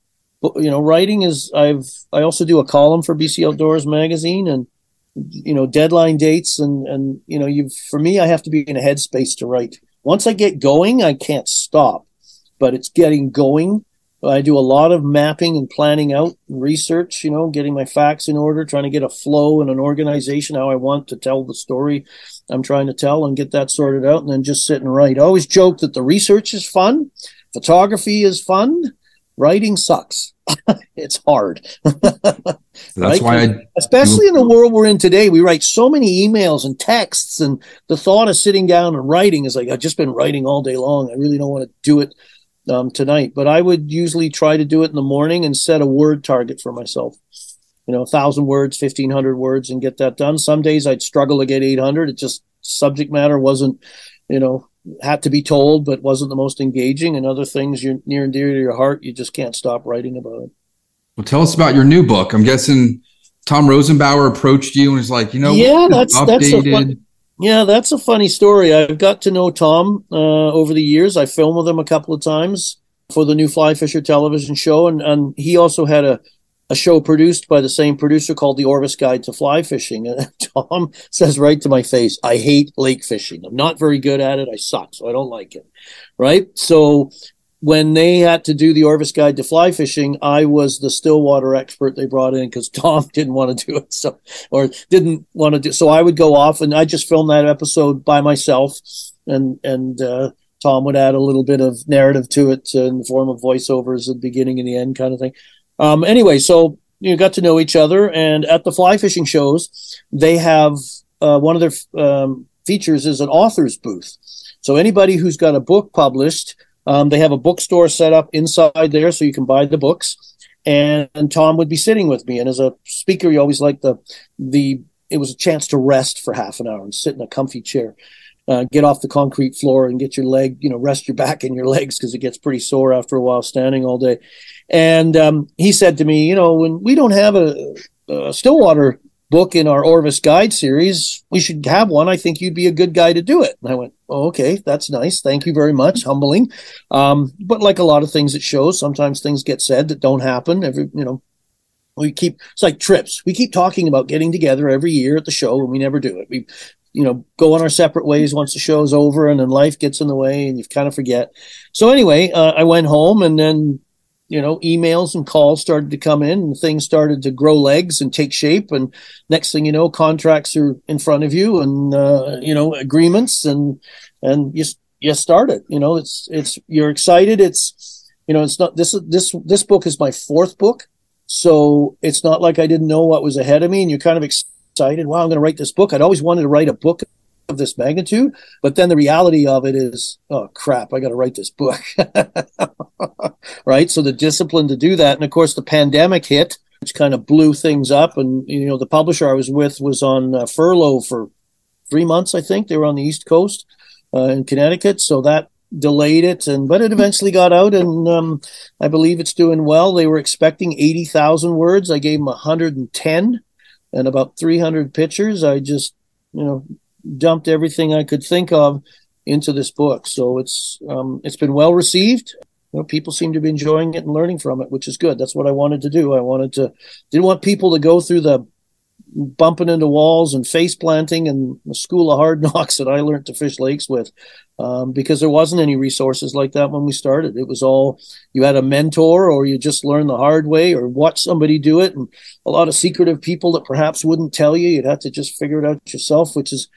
you know, writing is. I've I also do a column for BC Outdoors magazine, and you know, deadline dates, and and you know, you for me, I have to be in a headspace to write. Once I get going, I can't stop. But it's getting going I do a lot of mapping and planning out research, you know, getting my facts in order, trying to get a flow and an organization how I want to tell the story I'm trying to tell and get that sorted out and then just sit and write. I always joke that the research is fun, photography is fun, writing sucks. it's hard. That's right? why I especially in the world we're in today, we write so many emails and texts and the thought of sitting down and writing is like I've just been writing all day long. I really don't want to do it um, tonight. But I would usually try to do it in the morning and set a word target for myself. You know, a thousand words, fifteen hundred words, and get that done. Some days I'd struggle to get eight hundred. It just subject matter wasn't, you know, had to be told, but wasn't the most engaging. And other things you're near and dear to your heart, you just can't stop writing about it. Well, tell us about your new book. I'm guessing Tom Rosenbauer approached you and was like, you know, yeah, that's updated. that's a fun, yeah, that's a funny story. I've got to know Tom uh, over the years. I filmed with him a couple of times for the new Fly Fisher television show, and, and he also had a, a show produced by the same producer called The Orvis Guide to Fly Fishing. And Tom says right to my face, I hate lake fishing. I'm not very good at it. I suck, so I don't like it. Right. So when they had to do the Orvis Guide to Fly Fishing, I was the stillwater expert they brought in because Tom didn't want to do it, so or didn't want to do. So I would go off and I just filmed that episode by myself, and and uh, Tom would add a little bit of narrative to it in the form of voiceovers at the beginning and the end, kind of thing. Um, anyway, so you got to know each other, and at the fly fishing shows, they have uh, one of their um, features is an author's booth. So anybody who's got a book published um, they have a bookstore set up inside there, so you can buy the books. And, and Tom would be sitting with me, and as a speaker, you always like the the. It was a chance to rest for half an hour and sit in a comfy chair, uh, get off the concrete floor and get your leg, you know, rest your back and your legs because it gets pretty sore after a while standing all day. And um, he said to me, you know, when we don't have a, a Stillwater book in our Orvis Guide series. We should have one. I think you'd be a good guy to do it. And I went, oh, okay, that's nice. Thank you very much. Humbling. Um, but like a lot of things it shows, sometimes things get said that don't happen. Every, you know, we keep, it's like trips. We keep talking about getting together every year at the show and we never do it. We, you know, go on our separate ways once the show's over and then life gets in the way and you kind of forget. So anyway, uh, I went home and then you know, emails and calls started to come in and things started to grow legs and take shape. And next thing you know, contracts are in front of you and, uh, you know, agreements and, and you, you started, you know, it's, it's, you're excited. It's, you know, it's not, this, this, this book is my fourth book. So it's not like I didn't know what was ahead of me and you're kind of excited. Wow, I'm going to write this book. I'd always wanted to write a book of this magnitude. But then the reality of it is, oh crap, I got to write this book. right. So the discipline to do that. And of course, the pandemic hit, which kind of blew things up. And, you know, the publisher I was with was on uh, furlough for three months, I think. They were on the East Coast uh, in Connecticut. So that delayed it and but it eventually got out and um, i believe it's doing well they were expecting 80000 words i gave them 110 and about 300 pictures i just you know dumped everything I could think of into this book. So it's um, it's been well received. You know, people seem to be enjoying it and learning from it, which is good. That's what I wanted to do. I wanted to didn't want people to go through the bumping into walls and face planting and the school of hard knocks that I learned to fish lakes with. Um, because there wasn't any resources like that when we started. It was all you had a mentor, or you just learned the hard way, or watch somebody do it, and a lot of secretive people that perhaps wouldn't tell you. You'd have to just figure it out yourself, which is,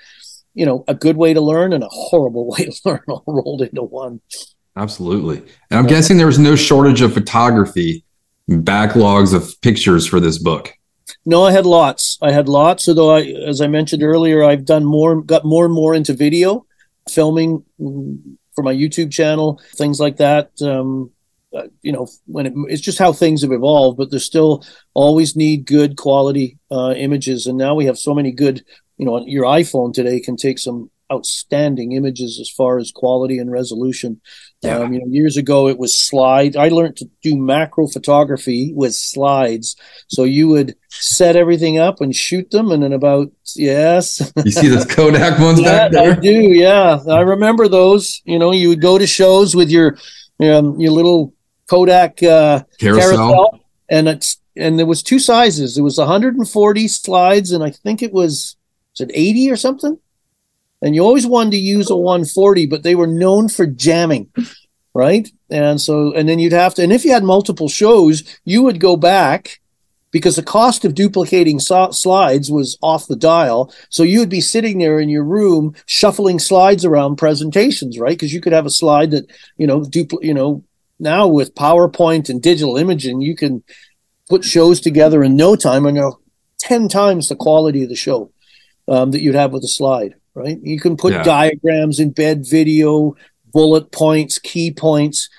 you know, a good way to learn and a horrible way to learn all rolled into one. Absolutely, and I'm guessing there was no shortage of photography, backlogs of pictures for this book. No, I had lots. I had lots. Although I, as I mentioned earlier, I've done more, got more and more into video, filming for my YouTube channel, things like that. Um, uh, you know, when it, it's just how things have evolved, but there's still always need good quality uh, images. And now we have so many good, you know, your iPhone today can take some outstanding images as far as quality and resolution. Yeah. Um, you know, years ago it was slide. I learned to do macro photography with slides. So you would set everything up and shoot them, and then about yes, you see those Kodak ones yeah, back there. I do. Yeah, I remember those. You know, you would go to shows with your um, your little Kodak uh, carousel. carousel, and it's and there was two sizes. It was 140 slides, and I think it was was it 80 or something and you always wanted to use a 140, but they were known for jamming, right? And so, and then you'd have to, and if you had multiple shows, you would go back because the cost of duplicating so- slides was off the dial. So you would be sitting there in your room shuffling slides around presentations, right? Because you could have a slide that, you know, dupl- you know, now with PowerPoint and digital imaging, you can put shows together in no time and you know 10 times the quality of the show um, that you'd have with a slide right? You can put yeah. diagrams, embed video, bullet points, key points.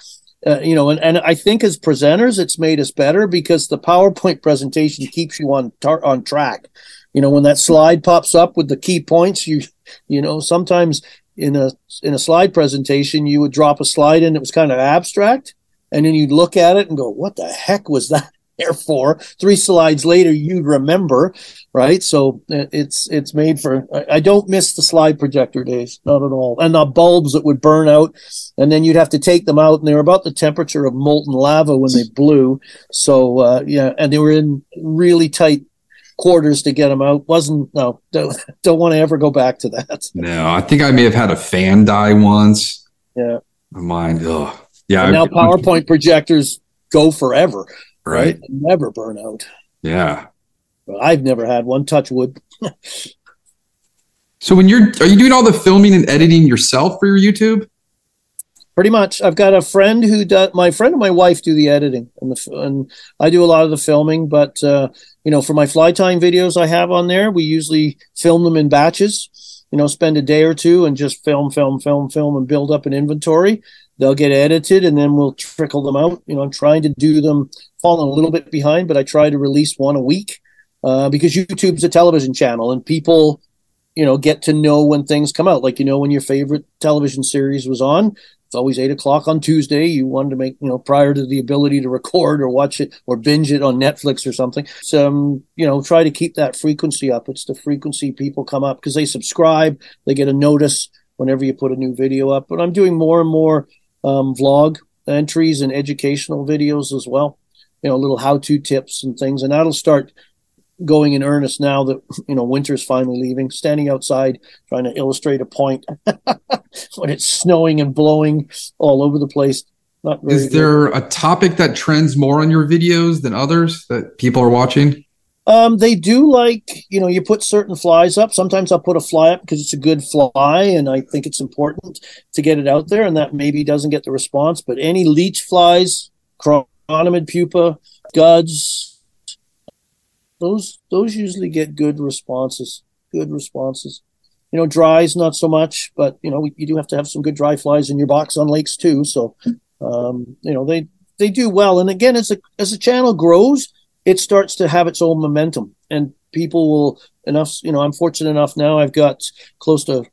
Uh, you know, and, and I think as presenters, it's made us better because the PowerPoint presentation keeps you on tar- on track. You know, when that slide pops up with the key points, you you know sometimes in a in a slide presentation you would drop a slide in that was kind of abstract, and then you'd look at it and go, "What the heck was that?" Therefore, three slides later, you'd remember, right? So uh, it's it's made for. I don't miss the slide projector days, not at all. And the bulbs that would burn out, and then you'd have to take them out, and they were about the temperature of molten lava when they blew. So uh, yeah, and they were in really tight quarters to get them out. Wasn't no, don't, don't want to ever go back to that. No, I think I may have had a fan die once. Yeah, mine. Oh, yeah. Now PowerPoint projectors go forever right? Never burn out. Yeah. But I've never had one. Touch wood. so when you're, are you doing all the filming and editing yourself for your YouTube? Pretty much. I've got a friend who does. My friend and my wife do the editing, and the and I do a lot of the filming. But uh, you know, for my fly tying videos I have on there, we usually film them in batches. You know, spend a day or two and just film, film, film, film, and build up an inventory they'll get edited and then we'll trickle them out. You know, I'm trying to do them, falling a little bit behind, but I try to release one a week uh, because YouTube's a television channel and people, you know, get to know when things come out. Like, you know, when your favorite television series was on, it's always eight o'clock on Tuesday. You wanted to make, you know, prior to the ability to record or watch it or binge it on Netflix or something. So, um, you know, try to keep that frequency up. It's the frequency people come up because they subscribe, they get a notice whenever you put a new video up. But I'm doing more and more um, vlog entries and educational videos as well. You know, little how-to tips and things, and that'll start going in earnest now that you know winter's finally leaving. Standing outside trying to illustrate a point when it's snowing and blowing all over the place. Not Is there good. a topic that trends more on your videos than others that people are watching? Um, they do like, you know, you put certain flies up. Sometimes I'll put a fly up because it's a good fly and I think it's important to get it out there and that maybe doesn't get the response. But any leech flies, chironomid pupa, scuds, those those usually get good responses. Good responses. You know, dries not so much, but you know, you do have to have some good dry flies in your box on lakes too. So um, you know, they they do well. And again, as a as the channel grows, it starts to have its own momentum and people will enough you know i'm fortunate enough now i've got close to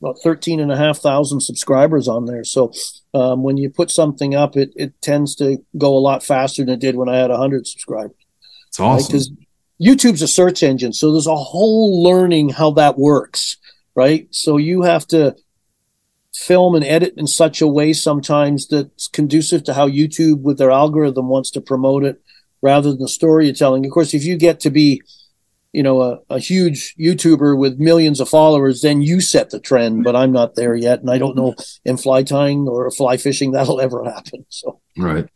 about 13 and a half thousand subscribers on there so um, when you put something up it, it tends to go a lot faster than it did when i had 100 subscribers it's awesome because right? youtube's a search engine so there's a whole learning how that works right so you have to film and edit in such a way sometimes that's conducive to how youtube with their algorithm wants to promote it rather than the story you're telling. Of course, if you get to be you know a, a huge YouTuber with millions of followers, then you set the trend. But I'm not there yet, and I don't know in fly tying or fly fishing that'll ever happen. So Right.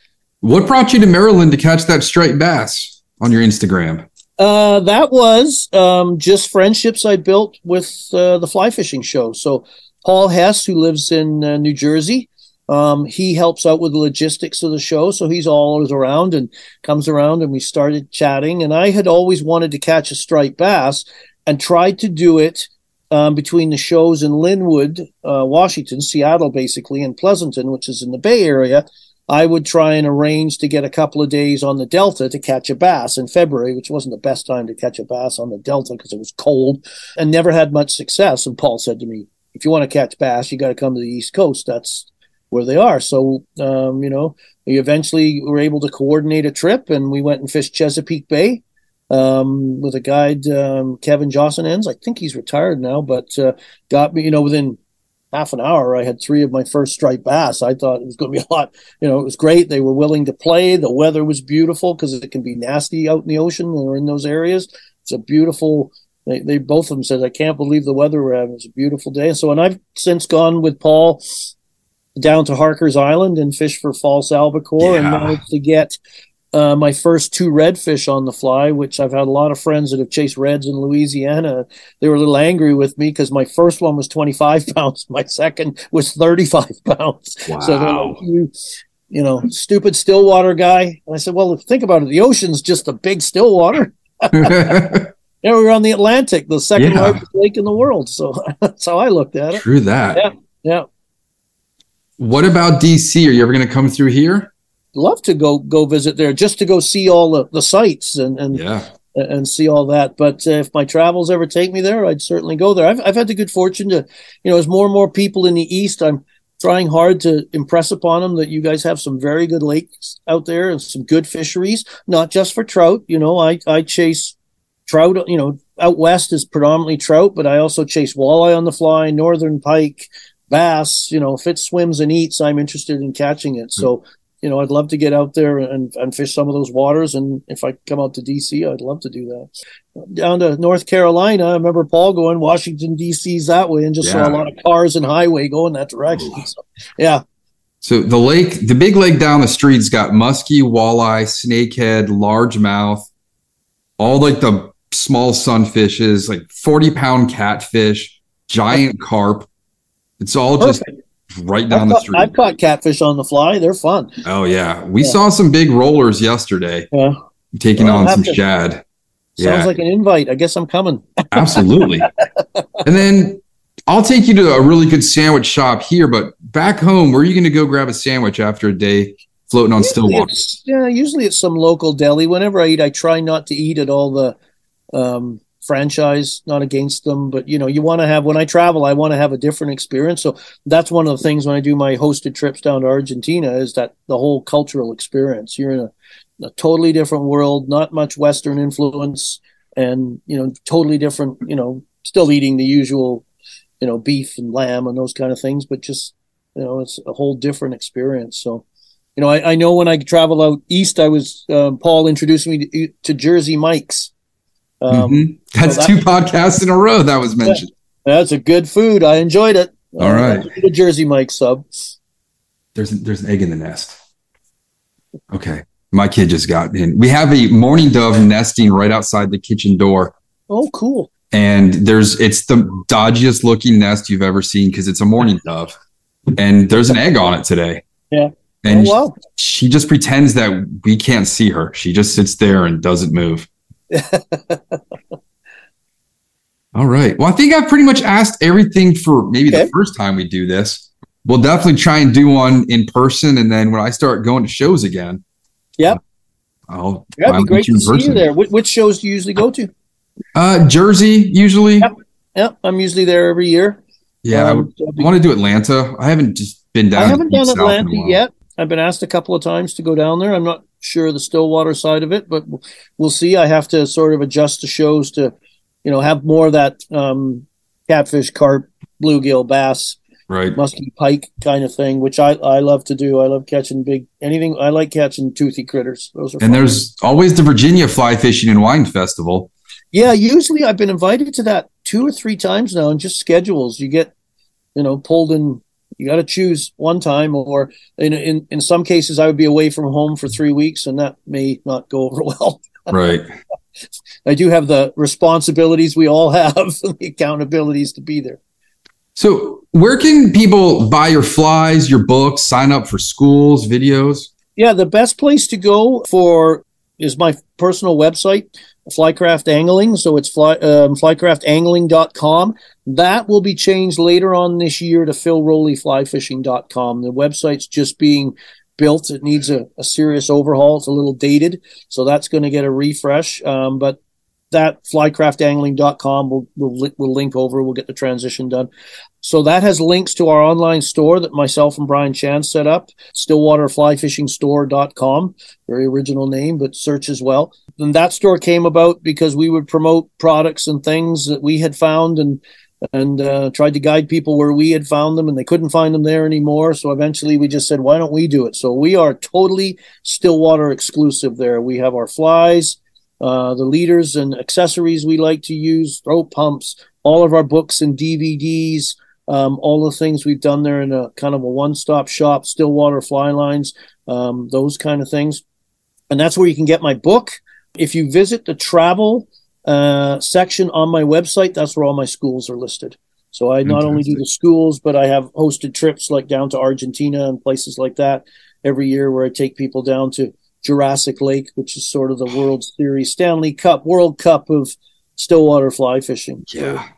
What brought you to Maryland to catch that striped bass on your Instagram? Uh, that was um, just friendships I built with uh, the fly fishing show. So Paul Hess, who lives in uh, New Jersey, um, he helps out with the logistics of the show. So he's always around and comes around, and we started chatting. And I had always wanted to catch a striped bass and tried to do it um, between the shows in Lynnwood, uh, Washington, Seattle, basically, and Pleasanton, which is in the Bay Area. I would try and arrange to get a couple of days on the Delta to catch a bass in February, which wasn't the best time to catch a bass on the Delta because it was cold and never had much success. And Paul said to me, if you want to catch bass, you got to come to the East Coast. That's where they are. So, um, you know, we eventually were able to coordinate a trip and we went and fished Chesapeake Bay um, with a guide, um, Kevin Josenhans. I think he's retired now, but uh, got me, you know, within half an hour, I had three of my first striped bass. I thought it was going to be a lot. You know, it was great. They were willing to play. The weather was beautiful because it can be nasty out in the ocean or in those areas. It's a beautiful. They, they both of them said, "I can't believe the weather we're having. It's a beautiful day." So, and I've since gone with Paul down to Harker's Island and fished for false albacore and managed to get uh, my first two redfish on the fly, which I've had a lot of friends that have chased reds in Louisiana. They were a little angry with me because my first one was 25 pounds, my second was 35 pounds. So Wow. like, you, you know, stupid Stillwater guy. And I said, well, think about it. The ocean's just a big Stillwater. Yeah, we were on the Atlantic, the second Yeah. largest lake in the world. So that's how I looked at it. True that. Yeah. Yeah. What about DC? Are you ever going to come through here? Love to go go visit there just to go see all the, the sights and, and Yeah. and see all that. But uh, if my travels ever take me there, I'd certainly go there. I've, I've had the good fortune to, you know, as more and more people in the East, I'm trying hard to impress upon them that you guys have some very good lakes out there and some good fisheries, not just for trout. You know, I, I chase trout, you know, out west is predominantly trout, but I also chase walleye on the fly, northern pike, bass. You know, if it swims and eats, I'm interested in catching it. So, you know, I'd love to get out there and, and fish some of those waters. And if I come out to DC, I'd love to do that. Down to North Carolina, I remember Paul going Washington DC's that way, and just saw a lot of cars and highway going that direction. So, yeah, So the lake, the big lake down the street's got muskie, walleye, snakehead, largemouth, all like the small sunfishes, like 40 pound catfish, giant carp. It's all just right down I've, the caught, street. I've caught catfish on the fly; they're fun. oh yeah. We Yeah. saw some big rollers yesterday Yeah, taking Well, on some to- shad. sounds Yeah. like an invite. I guess I'm coming. Absolutely. and then I'll take you to a really good sandwich shop here, but back home, where are you going to go grab a sandwich after a day floating on Usually Stillwater? it's, yeah, usually it's some local deli. Whenever I eat, I try not to eat at all the um, franchise. Not against them, but you know, you want to have when I travel, I want to have a different experience. So that's one of the things when I do my hosted trips down to Argentina is that the whole cultural experience. You're in a, a totally different world, not much Western influence, and you know, totally different. You know, still eating the usual, you know, beef and lamb and those kind of things, but just you know, it's a whole different experience. So you know, I, I know when I travel out east, I was um, Paul introduced me to, to Jersey Mike's. Um, Mhm. That's that- two podcasts in a row that was mentioned. That's a good food. I enjoyed it. All right. the Jersey Mike's sub. There's there's an egg in the nest. Okay. My kid just got in. We have a mourning dove nesting right outside the kitchen door. Oh, cool. And there's it's the dodgiest looking nest you've ever seen because it's a mourning dove. And there's an egg on it today. Yeah. And oh, wow. she just pretends that we can't see her. She just sits there and doesn't move. All right. Well, I think I've pretty much asked everything for maybe Okay. the first time we do this. We'll definitely try and do one in person. And then when I start going to shows again, Yep. I'll, That'd I'll be great to see you there. Which, which shows do you usually go to? Uh, Jersey, usually. Yep. Yeah, I'm usually there every year. Yeah. I, Um, would, so be- I want to do Atlanta. I haven't just been down. I haven't done south in a Atlanta yet. I've been asked a couple of times to go down there. I'm not sure the Stillwater side of it, but we'll- see. I have to sort of adjust the shows to, you know, have more of that um, catfish, carp, bluegill, bass, Right. musky pike kind of thing, which I, I love to do. I love catching big anything. I like catching toothy critters. Those are And fun. there's always the Virginia Fly Fishing and Wine Festival. Yeah, usually I've been invited to that two or three times now, and just schedules. You get, you know, pulled in. You got to choose one time, or in in in some cases, I would be away from home for three weeks, and that may not go over well. Right. I do have the responsibilities we all have, the accountabilities to be there. So, where can people buy your flies, your books, sign up for schools, videos? Yeah, the best place to go for is my personal website, Flycraft Angling. So it's fly, um, flycraftangling.com. That will be changed later on this year to philrowleyflyfishing.com. The website's just being built. It needs a, a serious overhaul. It's a little dated. So that's going to get a refresh. Um, but that flycraftangling.com will will will link over. We'll get the transition done. So that has links to our online store that myself and Brian Chan set up, stillwaterflyfishingstore.com. Very original name, but search as well. And that store came about because we would promote products and things that we had found and and uh, tried to guide people where we had found them and they couldn't find them there anymore. So eventually we just said, why don't we do it? So we are totally Stillwater exclusive there. We have our flies, uh, the leaders and accessories we like to use, throat pumps, all of our books and DVDs, um, all the things we've done there in a kind of a one-stop shop, Stillwater fly lines, um, those kind of things. And that's where you can get my book. If you visit the travel uh, section on my website, that's where all my schools are listed. So I not only do the schools, but I have hosted trips like down to Argentina and places like that every year where I take people down to Jurassic Lake, which is sort of the World Series, Stanley Cup, World Cup of stillwater fly fishing. Yeah. So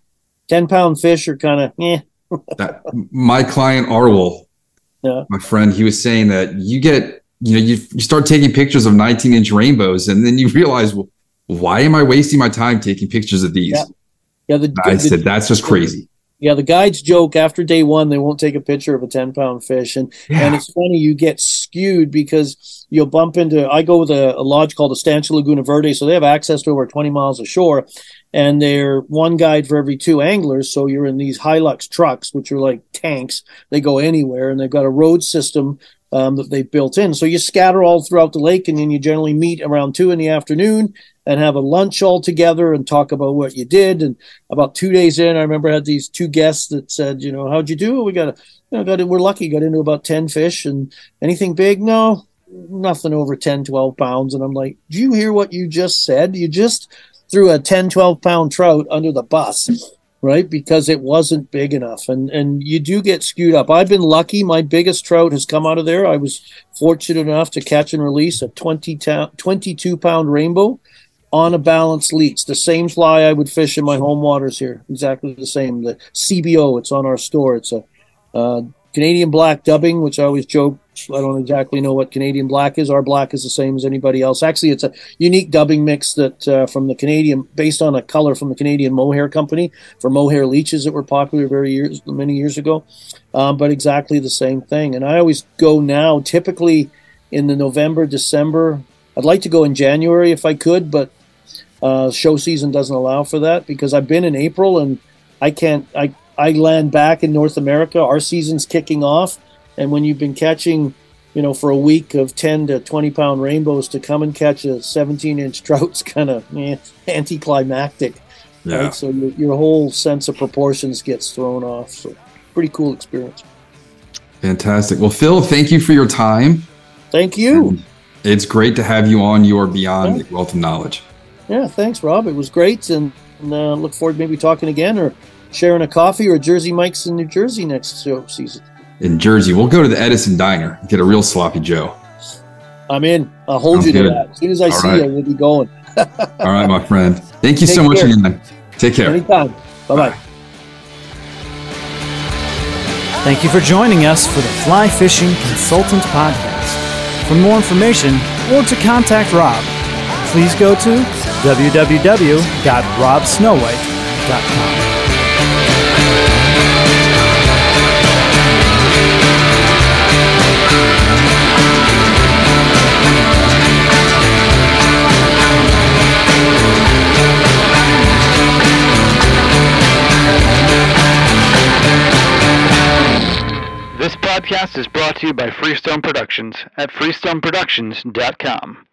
10 pound fish are kind of, eh. that, my client Arwell, Yeah. my friend, he was saying that you get, you know, you, you start taking pictures of 19 inch rainbows and then you realize, well, why am I wasting my time taking pictures of these? Yeah. Yeah. The, I the- said, that's just crazy. Yeah, the guides joke after day one they won't take a picture of a ten pound fish, and and it's funny you get skewed because you'll bump into. I go with a, a lodge called Estancia Laguna Verde, so they have access to over twenty miles of shore, and they're one guide for every two anglers. So you're in these Hilux trucks, which are like tanks. They go anywhere, and they've got a road system um, that they've built in. So you scatter all throughout the lake, and then you generally meet around two in the afternoon and have a lunch all together and talk about what you did. And about two days in, I remember I had these two guests that said, you know, how'd you do? We got, a, you know, got we're lucky, got into about 10 fish and anything big? No, nothing over 10, 12 pounds. And I'm like, do you hear what you just said? You just threw a 10, 12 pound trout under the bus. Right, because it wasn't big enough, and and you do get skewed up. I've been lucky; my biggest trout has come out of there. I was fortunate enough to catch and release a 20 ta- 22 pound rainbow on a balanced leech, the same fly I would fish in my home waters here, exactly the same. The CBO, it's on our store. It's a uh, Canadian black dubbing, which I always joke. I don't exactly know what Canadian black is. Our black is the same as anybody else. Actually, it's a unique dubbing mix that uh, from the Canadian, based on a color from the Canadian mohair company for mohair leeches that were popular very years, many years ago. Um, but exactly the same thing. And I always go now, typically in the November, December. I'd like to go in January if I could, but uh, show season doesn't allow for that because I've been in April and I can't. I I land back in North America. Our season's kicking off, and when you've been catching, you know, for a week of ten to twenty pound rainbows to come and catch a seventeen inch trout's kind of eh, anticlimactic. Yeah. Right? So your, your whole sense of proportions gets thrown off. So pretty cool experience. Fantastic. Well, Phil, thank you for your time. Thank you. It's great to have you on your Beyond Wealth of Knowledge. Yeah, thanks, Rob. It was great, and, and uh, look forward to maybe talking again or sharing a coffee or Jersey Mike's in New Jersey next season. In Jersey, we'll go to the Edison Diner, and get a real sloppy Joe. I'm in. I'll hold Sounds you to that. As soon as I All see right. you, we'll be going. All right, my friend. Thank you Take so much care. again. Take care. Anytime. Bye bye. Thank you for joining us for the Fly Fishing Consultant Podcast. For more information or to contact Rob, please go to www.robsnowhite.com. This podcast is brought to you by Freestone Productions at freestoneproductions.com.